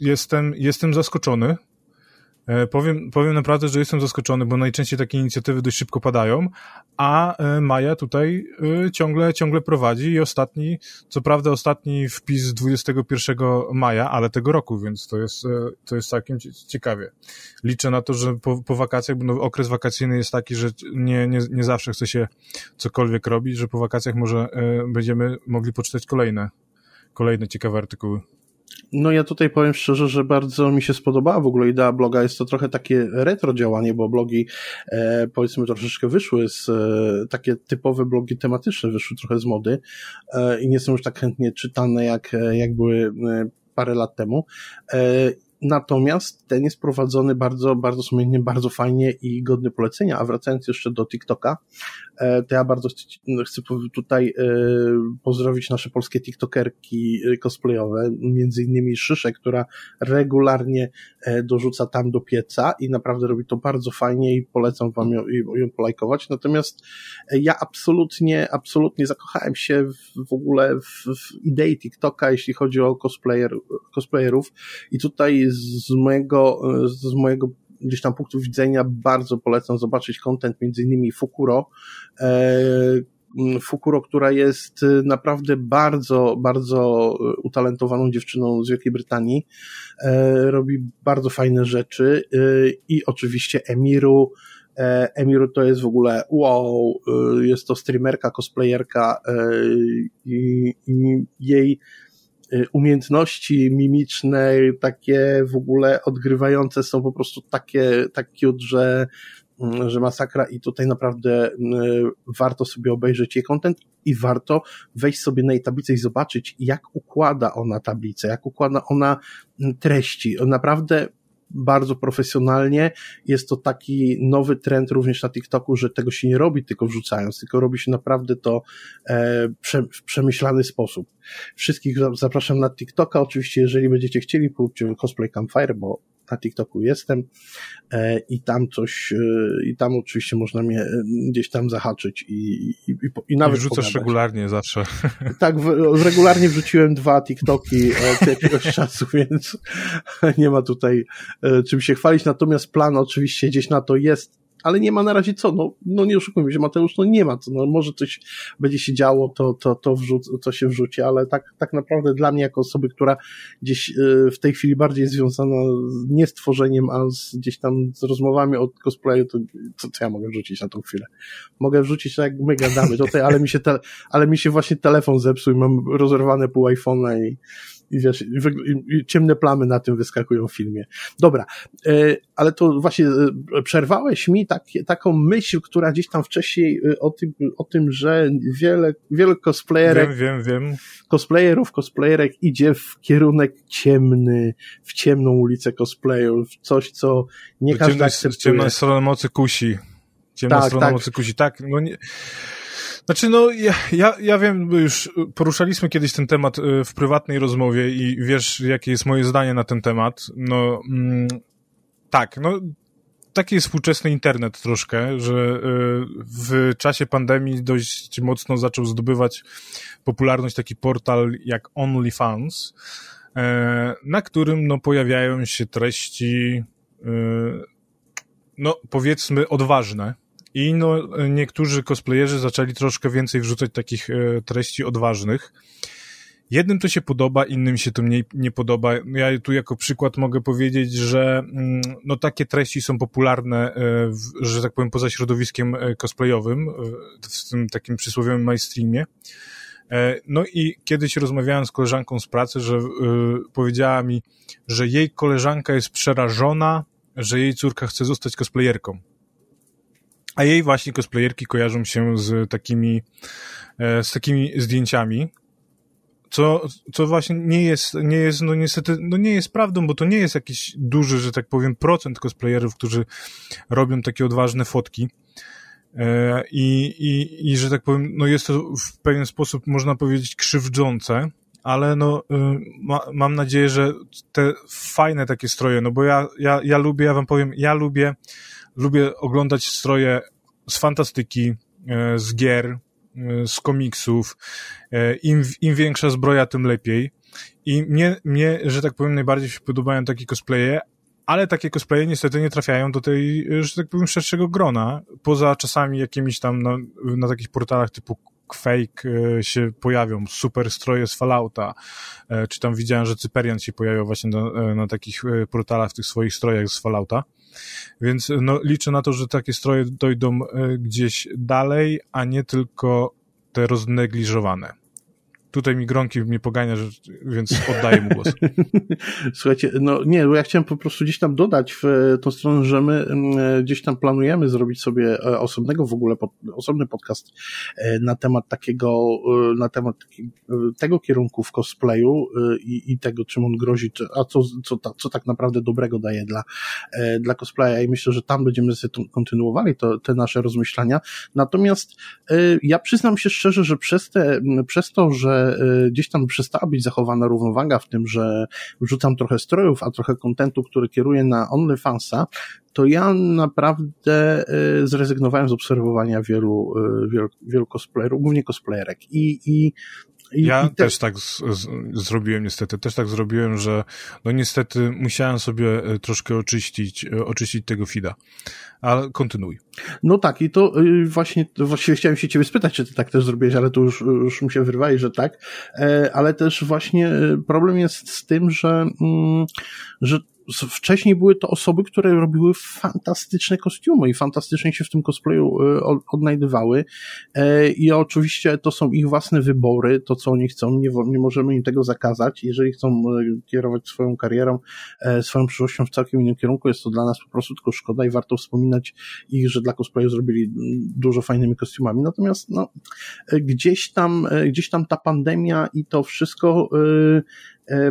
jestem, jestem zaskoczony, powiem, powiem naprawdę, że jestem zaskoczony, bo najczęściej takie inicjatywy dość szybko padają, a e, Maja tutaj e, ciągle, ciągle prowadzi i ostatni, co prawda ostatni wpis 21 maja, ale tego roku, więc to jest, to jest całkiem ciekawie. Liczę na to, że po, po wakacjach, bo no, okres wakacyjny jest taki, że nie, nie, nie zawsze chce się cokolwiek robić, że po wakacjach może będziemy mogli poczytać kolejne, kolejne ciekawe artykuły. No ja tutaj powiem szczerze, że bardzo mi się spodobała w ogóle idea bloga. Jest to trochę takie retro działanie, bo blogi e, powiedzmy troszeczkę wyszły z e, takie typowe blogi tematyczne wyszły trochę z mody e, i nie są już tak chętnie czytane jak, e, jak były e, parę lat temu. Natomiast ten jest prowadzony bardzo, bardzo sumiennie, bardzo fajnie i godny polecenia. A wracając jeszcze do TikToka, e, to ja bardzo chcę tutaj e, pozdrowić nasze polskie TikTokerki e, cosplayowe, między innymi Szyszę, która regularnie dorzuca tam do pieca i naprawdę robi to bardzo fajnie i polecam wam ją, ją polajkować. Natomiast ja absolutnie, absolutnie zakochałem się w, w ogóle w, w idei TikToka, jeśli chodzi o cosplayer, cosplayerów i tutaj z mojego, z mojego gdzieś tam punktu widzenia bardzo polecam zobaczyć content między innymi Fukuro, e, Fukuro, która jest naprawdę bardzo, bardzo utalentowaną dziewczyną z Wielkiej Brytanii, e, robi bardzo fajne rzeczy e, i oczywiście Emiru, Emiru to jest w ogóle wow, jest to streamerka, cosplayerka i, i jej umiejętności mimiczne, takie w ogóle odgrywające są po prostu takie, tak cute, że, mm, że masakra i tutaj naprawdę y, warto sobie obejrzeć jej content i warto wejść sobie na jej tablicę i zobaczyć, jak układa ona tablicę, jak układa ona mm, treści. Naprawdę bardzo profesjonalnie. Jest to taki nowy trend również na TikToku, że tego się nie robi tylko wrzucając, tylko robi się naprawdę to e, prze, w przemyślany sposób. Wszystkich zapraszam na TikToka. Oczywiście, jeżeli będziecie chcieli, pójdźcie cosplay campfire, bo na TikToku jestem i tam coś, i tam oczywiście można mnie gdzieś tam zahaczyć i, i, i, nawet I wrzucasz pogadać. regularnie zawsze. Tak, w, regularnie wrzuciłem dwa TikToki od jakiegoś czasu, więc nie ma tutaj czym się chwalić, natomiast plan oczywiście gdzieś na to jest, ale nie ma na razie co, no, no nie oszukujmy się, Mateusz, no nie ma co, no może coś będzie się działo, to, to, to, wrzuc, to się wrzuci, ale tak, tak naprawdę dla mnie jako osoby, która gdzieś y, w tej chwili bardziej jest związana nie z tworzeniem, a z, gdzieś tam z rozmowami o cosplayu, to co, co ja mogę wrzucić na tą chwilę? Mogę wrzucić tak jak my gadamy tutaj, ale mi się, te, ale mi się właśnie telefon zepsuł i mam rozerwane pół iPhone'a i i wiesz, i, ciemne plamy na tym wyskakują w filmie. Dobra, e, ale to właśnie e, przerwałeś mi tak, taką myśl, która gdzieś tam wcześniej e, o tym, o tym że wiele, wiele cosplayerek, wiem, wiem, wiem. cosplayerów, cosplayerek idzie w kierunek ciemny, w ciemną ulicę cosplayów, coś, co nie każdy akceptuje. Ciemna strona mocy kusi. Ciemna tak, strona tak. mocy kusi. Tak, no nie znaczy, no, ja, ja, ja wiem, już poruszaliśmy kiedyś ten temat y, w prywatnej rozmowie i wiesz, jakie jest moje zdanie na ten temat. No, mm, tak, no, taki jest współczesny internet troszkę, że y, w czasie pandemii dość mocno zaczął zdobywać popularność taki portal jak OnlyFans, e, na którym no, pojawiają się treści, y, no powiedzmy, odważne, i no, niektórzy cosplayerzy zaczęli troszkę więcej wrzucać takich e, treści odważnych. Jednym to się podoba, innym się to mniej nie podoba. Ja tu jako przykład mogę powiedzieć, że mm, no, takie treści są popularne, e, że tak powiem, poza środowiskiem e, cosplayowym, w tym takim przysłowiowym mainstreamie. No i kiedyś rozmawiałem z koleżanką z pracy, że powiedziała mi, że jej koleżanka jest przerażona, że jej córka chce zostać cosplayerką. A jej właśnie cosplayerki kojarzą się z takimi, e, z takimi zdjęciami, co, co właśnie nie jest, nie jest, no niestety, no nie jest prawdą, bo to nie jest jakiś duży, że tak powiem, procent cosplayerów, którzy robią takie odważne fotki. E, I, i, I, że tak powiem, no jest to w pewien sposób, można powiedzieć, krzywdzące, ale no, y, ma, mam nadzieję, że te fajne takie stroje, no bo ja, ja, ja lubię, ja wam powiem, ja lubię lubię oglądać stroje z fantastyki, e, z gier, e, z komiksów. E, Im, im większa zbroja, tym lepiej. I mnie, mnie, że tak powiem, najbardziej się podobają takie cosplaye, ale takie cosplaye niestety nie trafiają do tej, że tak powiem, szerszego grona. Poza czasami jakimiś tam na, na takich portalach typu fake się pojawią, super stroje z Fallouta, czy tam widziałem, że Cyperian się pojawiał właśnie na, na takich portalach w tych swoich strojach z Fallouta. Więc no, liczę na to, że takie stroje dojdą e, gdzieś dalej, a nie tylko te roznegliżowane. Tutaj mi Gronki mnie pogania, więc oddaję mu głos. Słuchajcie, no nie, bo ja chciałem po prostu gdzieś tam dodać w e, tą stronę, że my mm, e, gdzieś tam planujemy zrobić sobie osobnego w ogóle, pod, osobny podcast na temat takiego, na temat tego kierunku w cosplayu i, i tego, czym on grozi, a co, co, co tak naprawdę dobrego daje dla, dla cosplaya i myślę, że tam będziemy sobie kontynuowali to, te nasze rozmyślania. Natomiast ja przyznam się szczerze, że przez te, przez to, że Y, gdzieś tam przestała być zachowana równowaga w tym, że wrzucam trochę strojów, a trochę kontentu, który kieruję na OnlyFansa, to ja naprawdę y, zrezygnowałem z obserwowania wielu, y, wielu, wielu cosplayerów, głównie cosplayerek. I, i i, ja i te... też tak z, z, zrobiłem niestety, też tak zrobiłem, że no niestety musiałem sobie e, troszkę oczyścić, e, oczyścić tego feeda. Ale kontynuuj. No tak, i to y, właśnie, właściwie chciałem się ciebie spytać, czy ty tak też zrobiłeś, ale tu już, już mi się wyrwaje, że tak. E, ale też właśnie problem jest z tym, że, mm, że wcześniej były to osoby, które robiły fantastyczne kostiumy i fantastycznie się w tym cosplayu e, odnajdywały. E, i oczywiście to są ich własne wybory, to co oni chcą, nie, nie możemy im tego zakazać, jeżeli chcą e, kierować swoją karierą, swoją przyszłością w całkiem innym kierunku, jest to dla nas po prostu tylko szkoda i warto wspominać ich, że dla cosplayu zrobili dużo fajnymi kostiumami, natomiast no, gdzieś tam, gdzieś tam ta pandemia i to wszystko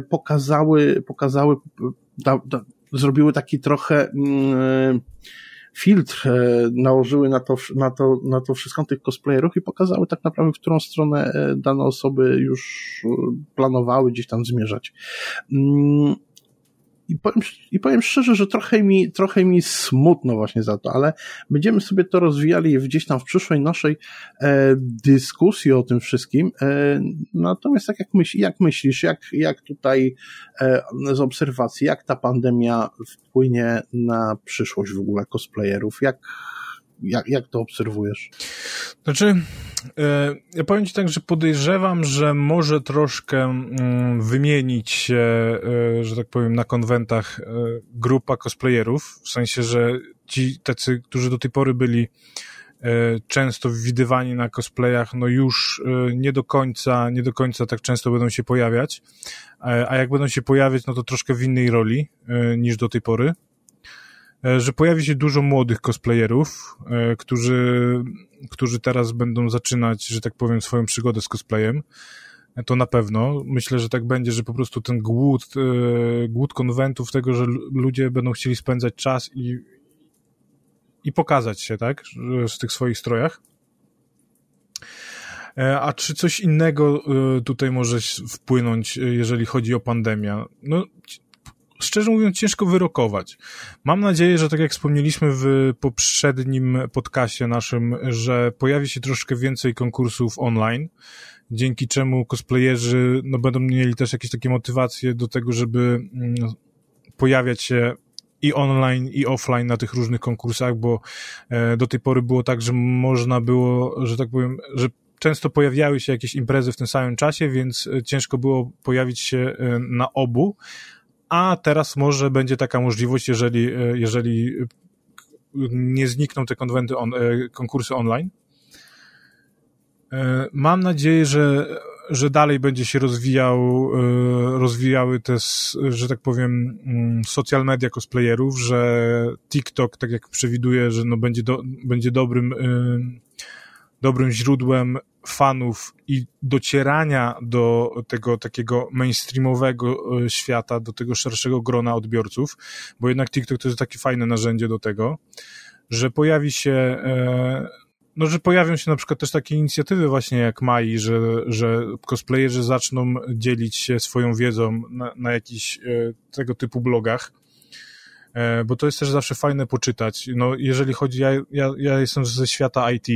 pokazały, pokazały da, da, zrobiły taki trochę mm, filtr, e, nałożyły na to, na, to, na to wszystko tych cosplayerów i pokazały tak naprawdę, w którą stronę e, dane osoby już e, planowały gdzieś tam zmierzać. Mm, i, powiem, I powiem szczerze, że trochę mi, trochę mi smutno właśnie za to, ale będziemy sobie to rozwijali gdzieś tam w przyszłej naszej e, dyskusji o tym wszystkim. E, natomiast tak jak, myśl, jak myślisz, jak, jak tutaj e, z obserwacji, jak ta pandemia wpłynie na przyszłość w ogóle cosplayerów? Jak, jak, jak to obserwujesz? Znaczy, e, ja powiem Ci tak, że podejrzewam, że może troszkę mm, wymienić się, e, że tak powiem, na konwentach e, grupa cosplayerów, w sensie, że ci tacy, którzy do tej pory byli często widywani na cosplayach, no już nie do końca, nie do końca tak często będą się pojawiać, a jak będą się pojawiać, no to troszkę w innej roli niż do tej pory. E, że pojawi się dużo młodych cosplayerów, e, którzy, którzy teraz będą zaczynać, że tak powiem, swoją przygodę z cosplayem. E, to na pewno. Myślę, że tak będzie, że po prostu ten głód, głód konwentów, tego, że ludzie będą chcieli spędzać czas i, i pokazać się, tak, w tych swoich strojach. A czy coś innego tutaj może wpłynąć, jeżeli chodzi o pandemię? No, szczerze mówiąc, ciężko wyrokować. Mam nadzieję, że tak jak wspomnieliśmy w poprzednim podcaście naszym, że pojawi się troszkę więcej konkursów online, dzięki czemu cosplayerzy no, będą mieli też jakieś takie motywacje do tego, żeby mm, pojawiać się i online, i offline na tych różnych konkursach, bo e, do tej pory było tak, że można było, że tak powiem, że często pojawiały się jakieś imprezy w tym samym czasie, więc e, ciężko było pojawić się e, na obu, a teraz może będzie taka możliwość, jeżeli, e, jeżeli nie znikną te konwenty, on, e, konkursy online. E, mam nadzieję, że, że dalej będzie się rozwijał, rozwijały te, że tak powiem, mm, social media cosplayerów, że TikTok, tak jak przewiduję, że no będzie, do, będzie dobrym, dobrym źródłem fanów i docierania do tego takiego mainstreamowego e, świata, do tego szerszego grona odbiorców, bo jednak TikTok to jest takie fajne narzędzie do tego, że pojawi się, e, no, że pojawią się na przykład też takie inicjatywy właśnie jak Mai, że, że cosplayerzy zaczną dzielić się swoją wiedzą na, na jakichś e, tego typu blogach, bo to jest też zawsze fajne poczytać. No, jeżeli chodzi, ja, ja, ja jestem ze świata IT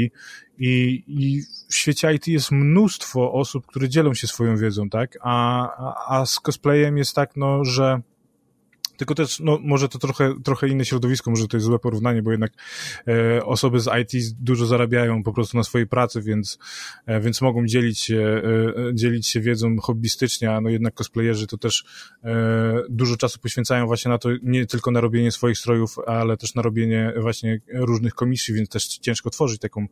i, I w świecie IT jest mnóstwo osób, które dzielą się swoją wiedzą, tak? A, a, a z cosplayem jest tak, no, że tylko też, no, może to trochę, trochę inne środowisko, może to jest złe porównanie, bo jednak e, osoby z IT dużo zarabiają po prostu na swojej pracy, więc, e, więc mogą dzielić się, e, dzielić się wiedzą hobbystycznie, a no jednak cosplayerzy to też e, dużo czasu poświęcają właśnie na to, nie tylko na robienie swoich strojów, ale też na robienie właśnie różnych komisji, więc też ciężko tworzyć taką,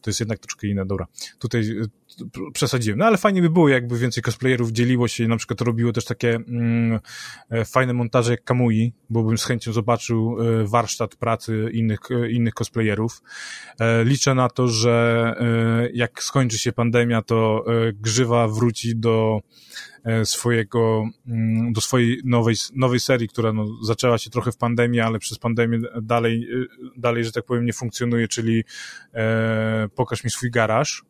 to jest jednak troszkę inne, dobra. Tutaj przesadziłem. No ale fajnie by było, jakby więcej cosplayerów dzieliło się i na przykład robiło też takie mm, e, fajne montaże jak Kamui, bo bym z chęcią zobaczył e, warsztat pracy innych, e, innych cosplayerów. Liczę na to, że jak skończy się pandemia, to Grzywa wróci do swojego, mm, do swojej nowej, nowej serii, która no, zaczęła się trochę w pandemii, ale przez pandemię dalej, dalej, że tak powiem, nie funkcjonuje, czyli e, pokaż mi swój garaż.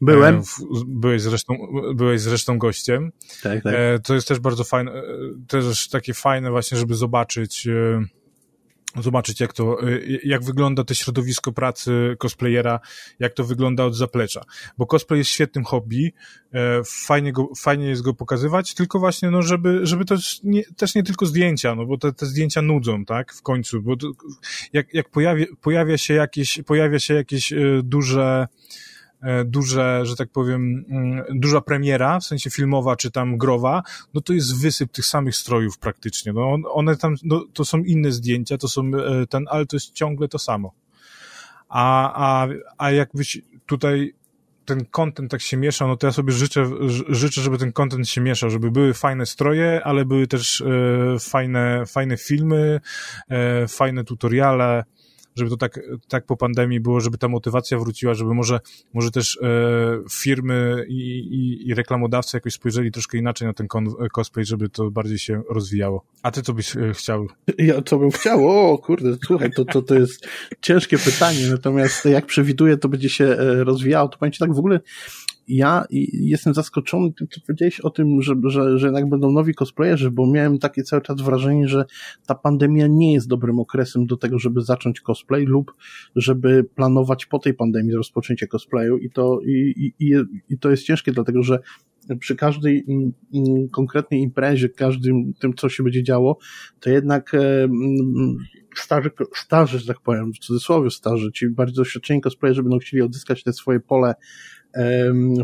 Byłem. E, byłeś zresztą, byłeś zresztą gościem. Tak, tak. E, to jest też bardzo fajne, e, też takie fajne właśnie, żeby zobaczyć, zobaczyć jak to, jak wygląda to środowisko pracy cosplayera, jak to wygląda od zaplecza. Bo cosplay jest świetnym hobby, fajnie, go, fajnie jest go pokazywać, tylko właśnie, no, żeby, żeby to nie, też nie tylko zdjęcia, no, bo te, te zdjęcia nudzą, tak, w końcu, bo to, jak, jak pojawia, pojawia się jakieś, pojawia się jakieś duże, duże, że tak powiem, mm, duża premiera, w sensie filmowa czy tam growa, no to jest wysyp tych samych strojów praktycznie. No one tam, no, to są inne zdjęcia, to są e, ten, ale to jest ciągle to samo. A, a, a jakbyś tutaj ten content tak się mieszał, no to ja sobie życzę, życzę, żeby ten content się mieszał, żeby były fajne stroje, ale były też e, fajne, fajne filmy, e, fajne tutoriale, żeby to tak, tak po pandemii było, żeby ta motywacja wróciła, żeby może, może też e, firmy i, i, i reklamodawcy jakoś spojrzeli troszkę inaczej na ten cosplay, żeby to bardziej się rozwijało. A ty co byś e, chciał? Ja co bym chciał? O kurde, słuchaj, to, to, to jest ciężkie pytanie, natomiast jak przewiduję, to będzie się e, rozwijało, to powiem tak w ogóle ja jestem zaskoczony tym, co powiedziałeś o tym, że, że, że jednak będą nowi cosplayerzy, bo miałem takie cały czas wrażenie, że ta pandemia nie jest dobrym okresem do tego, żeby zacząć cosplay lub żeby planować po tej pandemii rozpoczęcie cosplayu i to, i, i, i to jest ciężkie, dlatego że przy każdej mm, mm, konkretnej imprezie, każdym tym, co się będzie działo, to jednak e, mm, starzy, starzy, że tak powiem, w cudzysłowie starzy, ci bardziej doświadczeni cosplayerzy będą chcieli odzyskać te swoje pole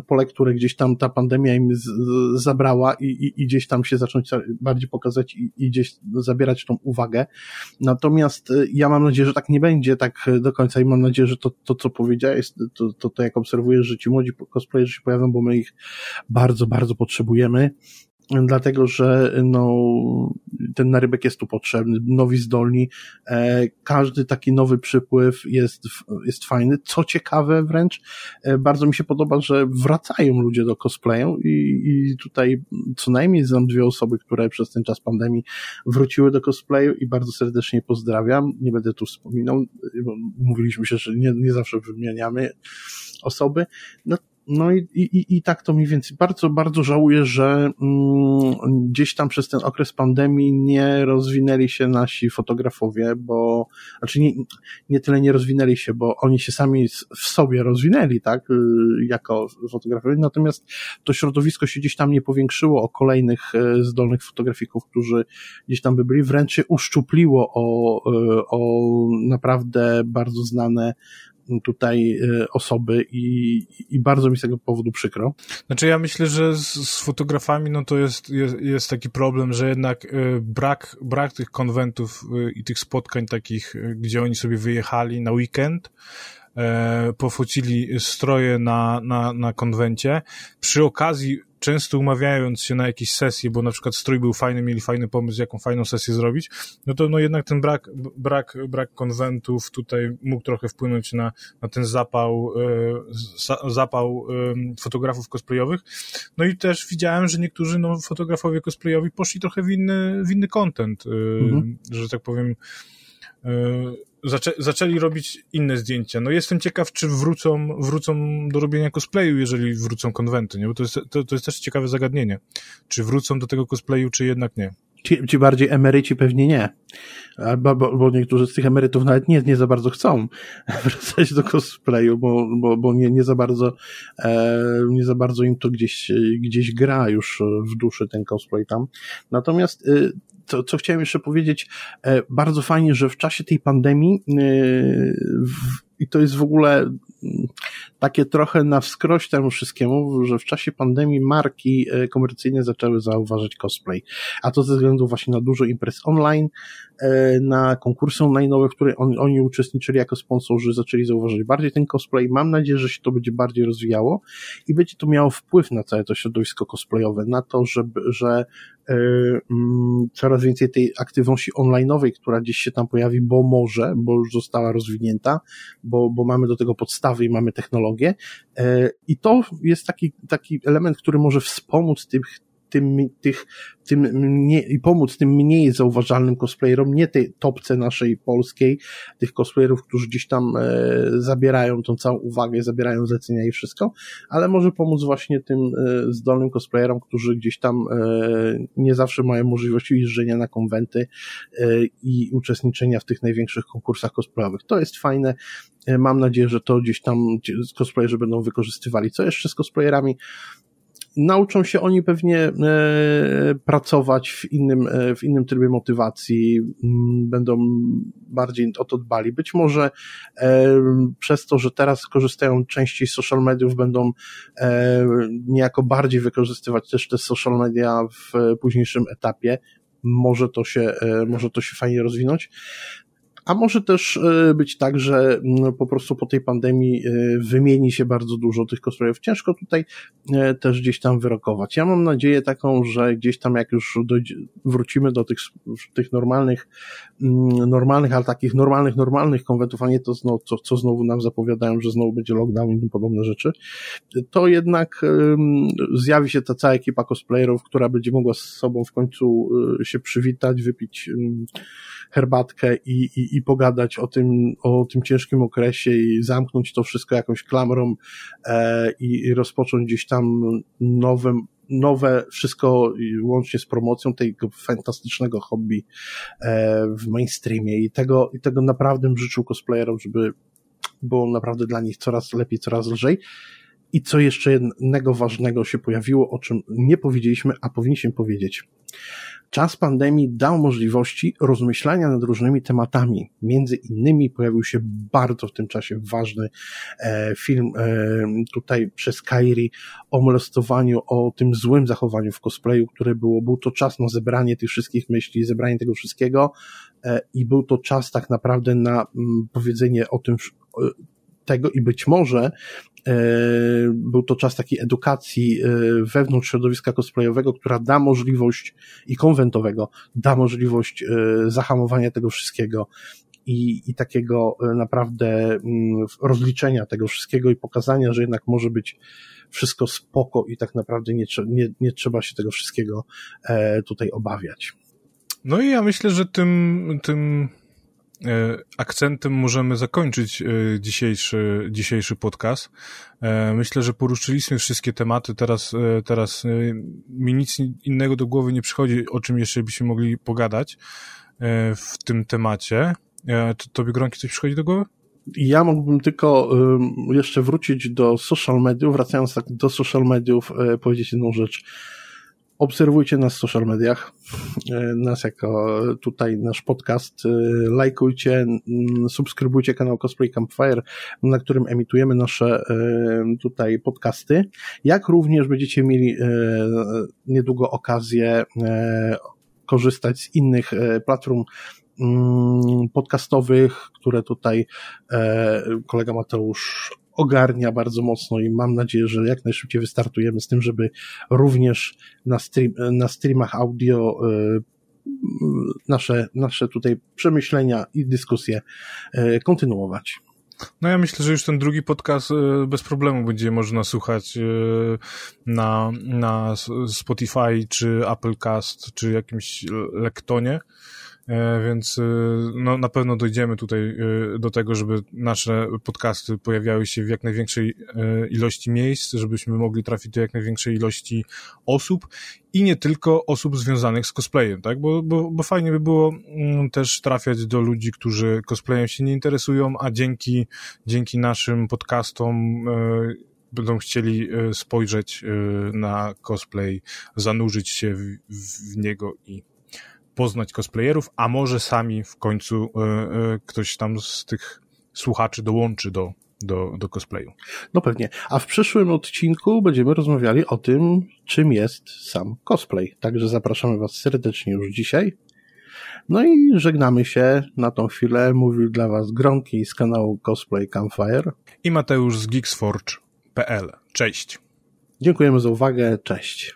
pole, które gdzieś tam ta pandemia im z, zabrała i, i, i, gdzieś tam się zacząć bardziej pokazać i, i gdzieś zabierać tą uwagę. Natomiast e, ja mam nadzieję, że tak nie będzie tak do końca i mam nadzieję, że to, to co powiedziałeś, to, to, to jak obserwujesz, że ci młodzi cosplayerzy się pojawią, bo my ich bardzo, bardzo potrzebujemy dlatego że no, ten narybek jest tu potrzebny, nowi zdolni, e, każdy taki nowy przypływ jest, jest fajny. Co ciekawe wręcz, e, bardzo mi się podoba, że wracają ludzie do cosplayu i, i tutaj co najmniej znam dwie osoby, które przez ten czas pandemii wróciły do cosplayu i bardzo serdecznie pozdrawiam. Nie będę tu wspominał, mówiliśmy się, że nie, nie zawsze wymieniamy osoby. No, no i, i, i tak to mniej więcej. Bardzo, bardzo żałuję, że mm, gdzieś tam przez ten okres pandemii nie rozwinęli się nasi fotografowie, bo, znaczy nie, nie tyle nie rozwinęli się, bo oni się sami w sobie rozwinęli, tak, y, jako fotografowie, natomiast to środowisko się gdzieś tam nie powiększyło o kolejnych y, zdolnych fotografików, którzy gdzieś tam by byli, wręcz się uszczupliło o, y, o naprawdę bardzo znane tutaj e, osoby i, i bardzo mi z tego powodu przykro. Znaczy ja myślę, że z, z fotografami no to jest, jest, jest taki problem, że jednak e, brak, brak tych konwentów e, i tych spotkań takich, gdzie oni sobie wyjechali na weekend, pofocili stroje na, na, na konwencie. Przy okazji często umawiając się na jakieś sesje, bo na przykład strój był fajny, mieli fajny pomysł, jaką fajną sesję zrobić, no to no jednak ten brak, brak, brak konwentów tutaj mógł trochę wpłynąć na, na ten zapał, e, zapał e, fotografów cosplayowych. No i też widziałem, że niektórzy no, fotografowie cosplayowi poszli trochę w inny, w inny content, e, mhm. że tak powiem, zaczę, zaczęli robić inne zdjęcia. No jestem ciekaw, czy wrócą, wrócą do robienia cosplayu, jeżeli wrócą konwenty, nie? Bo to jest, to, to jest też ciekawe zagadnienie. Czy wrócą do tego cosplayu, czy jednak nie? Ci, ci bardziej emeryci pewnie nie. Bo, bo, bo niektórzy z tych emerytów nawet nie, nie za bardzo chcą wracać do cosplayu, bo, bo, bo nie, nie za bardzo e, nie za bardzo im to gdzieś, gdzieś gra już w duszy ten cosplay tam. Natomiast e, co, co chciałem jeszcze powiedzieć, e, bardzo fajnie, że w czasie tej pandemii e, i to jest w ogóle mm, takie trochę na wskroś temu wszystkiemu, że w czasie pandemii marki e, komercyjne zaczęły zauważać cosplay. A to ze względu właśnie na dużo imprez online, e, na konkursy online, w których on, oni uczestniczyli jako sponsorzy, zaczęli zauważać bardziej ten cosplay. Mam nadzieję, że się to będzie bardziej rozwijało i będzie to miało wpływ na całe to środowisko cosplayowe, na to, żeby, że mm, coraz więcej tej aktywności online'owej, która gdzieś się tam pojawi, bo może, bo już została rozwinięta, bo, bo mamy do tego podstawy i mamy technologię. E, I to jest taki, taki element, który może wspomóc tych, tym, tych, tym mniej, i pomóc tym mniej zauważalnym cosplayerom, nie tej topce naszej polskiej, tych cosplayerów, którzy gdzieś tam e, zabierają tą całą uwagę, zabierają zlecenia i wszystko, ale może pomóc właśnie tym e, zdolnym cosplayerom, którzy gdzieś tam e, nie zawsze mają możliwości jeżdżenia na konwenty e, i uczestniczenia w tych największych konkursach cosplayowych. To jest fajne. E, mam nadzieję, że to gdzieś tam cosplayerzy będą wykorzystywali. Co jeszcze z cosplayerami? Nauczą się oni pewnie e, pracować w innym, e, w innym trybie motywacji, m, będą bardziej o to dbali. Być może e, przez to, że teraz korzystają częściej z social mediów, będą niejako bardziej wykorzystywać też te social media w późniejszym etapie. Może to się, może to się fajnie rozwinąć. A może też e, być tak, że no, po prostu po tej pandemii e, wymieni się bardzo dużo tych cosplayów. Ciężko tutaj e, też gdzieś tam wyrokować. Ja mam nadzieję taką, że gdzieś tam jak już dojdzie, wrócimy do tych, tych normalnych mm, normalnych, ale takich normalnych, normalnych konwentów, a nie to, znowu, co, co znowu nam zapowiadają, że znowu będzie lockdown i podobne rzeczy, to jednak zjawi się ta cała ekipa cosplayerów, która będzie mogła z sobą w końcu się przywitać, wypić herbatkę i, i, i pogadać o tym, o tym ciężkim okresie i zamknąć to wszystko jakąś klamrą e, i, i rozpocząć gdzieś tam nowym, nowe, wszystko łącznie z promocją tego fantastycznego hobby e, w mainstreamie i tego, i tego naprawdę bym życzył cosplayerom, żeby było naprawdę dla nich coraz lepiej, coraz lżej. I co jeszcze jednego ważnego się pojawiło, o czym nie powiedzieliśmy, a powinniśmy powiedzieć. Czas pandemii dał możliwości rozmyślania nad różnymi tematami. Między innymi pojawił się bardzo w tym czasie ważny e, film e, tutaj przez Kairi o molestowaniu, o tym złym zachowaniu w cosplayu, które było. Był to czas na zebranie tych wszystkich myśli, zebranie tego wszystkiego e, i był to czas tak naprawdę na m, mm, powiedzenie o tym, tego i być może e, był to czas takiej edukacji e, wewnątrz środowiska cosplayowego, która da możliwość i konwentowego, da możliwość e, zahamowania tego wszystkiego i, i takiego naprawdę mm, rozliczenia tego wszystkiego i pokazania, że jednak może być wszystko spoko i tak naprawdę nie, nie, nie trzeba się tego wszystkiego tutaj obawiać. No i ja myślę, że tym, tym akcentem możemy zakończyć e, dzisiejszy, dzisiejszy podcast. E, myślę, że poruszyliśmy wszystkie tematy. Teraz, teraz mi nic innego do głowy nie przychodzi, o czym jeszcze byśmy mogli pogadać w tym temacie. To, tobie, Gronki, coś przychodzi do głowy? Ja mógłbym tylko jeszcze wrócić do social mediów, wracając tak do social mediów, powiedzieć jedną rzecz Obserwujcie nas w social mediach, e, nas jako tutaj nasz podcast, e, lajkujcie, subskrybujcie kanał Cosplay Campfire, na którym emitujemy nasze e, tutaj podcasty, jak również będziecie mieli niedługo okazję korzystać z innych platform podcastowych, które tutaj kolega Mateusz ogarnia bardzo mocno i mam nadzieję, że jak najszybciej wystartujemy z tym, żeby również na, stream, na streamach audio e, nasze, nasze tutaj przemyślenia i dyskusje e, kontynuować. No ja myślę, że już ten drugi podcast e, bez problemu będzie można słuchać na, na Spotify, czy Applecast, czy jakimś lektonie. E, więc e, no, na pewno dojdziemy tutaj e, do tego, żeby nasze podcasty pojawiały się w jak największej ilości miejsc, żebyśmy mogli trafić do jak największej ilości osób i nie tylko osób związanych z cosplayem, tak? Bo, bo, bo fajnie by było mm, też trafiać do ludzi, którzy cosplayem się nie interesują, a dzięki, dzięki naszym podcastom będą chcieli spojrzeć na cosplay, zanurzyć się w, w niego i poznać cosplayerów, a może sami w końcu e, e, ktoś tam z tych słuchaczy dołączy do, do, do cosplayu. No pewnie. A w przyszłym odcinku będziemy rozmawiali o tym, czym jest sam cosplay. Także zapraszamy Was serdecznie już dzisiaj. No i żegnamy się na tą chwilę. Mówił dla Was Gronki z kanału Cosplay Campfire. I Mateusz z Geeksforge.pl. Cześć. Dziękujemy za uwagę. Cześć.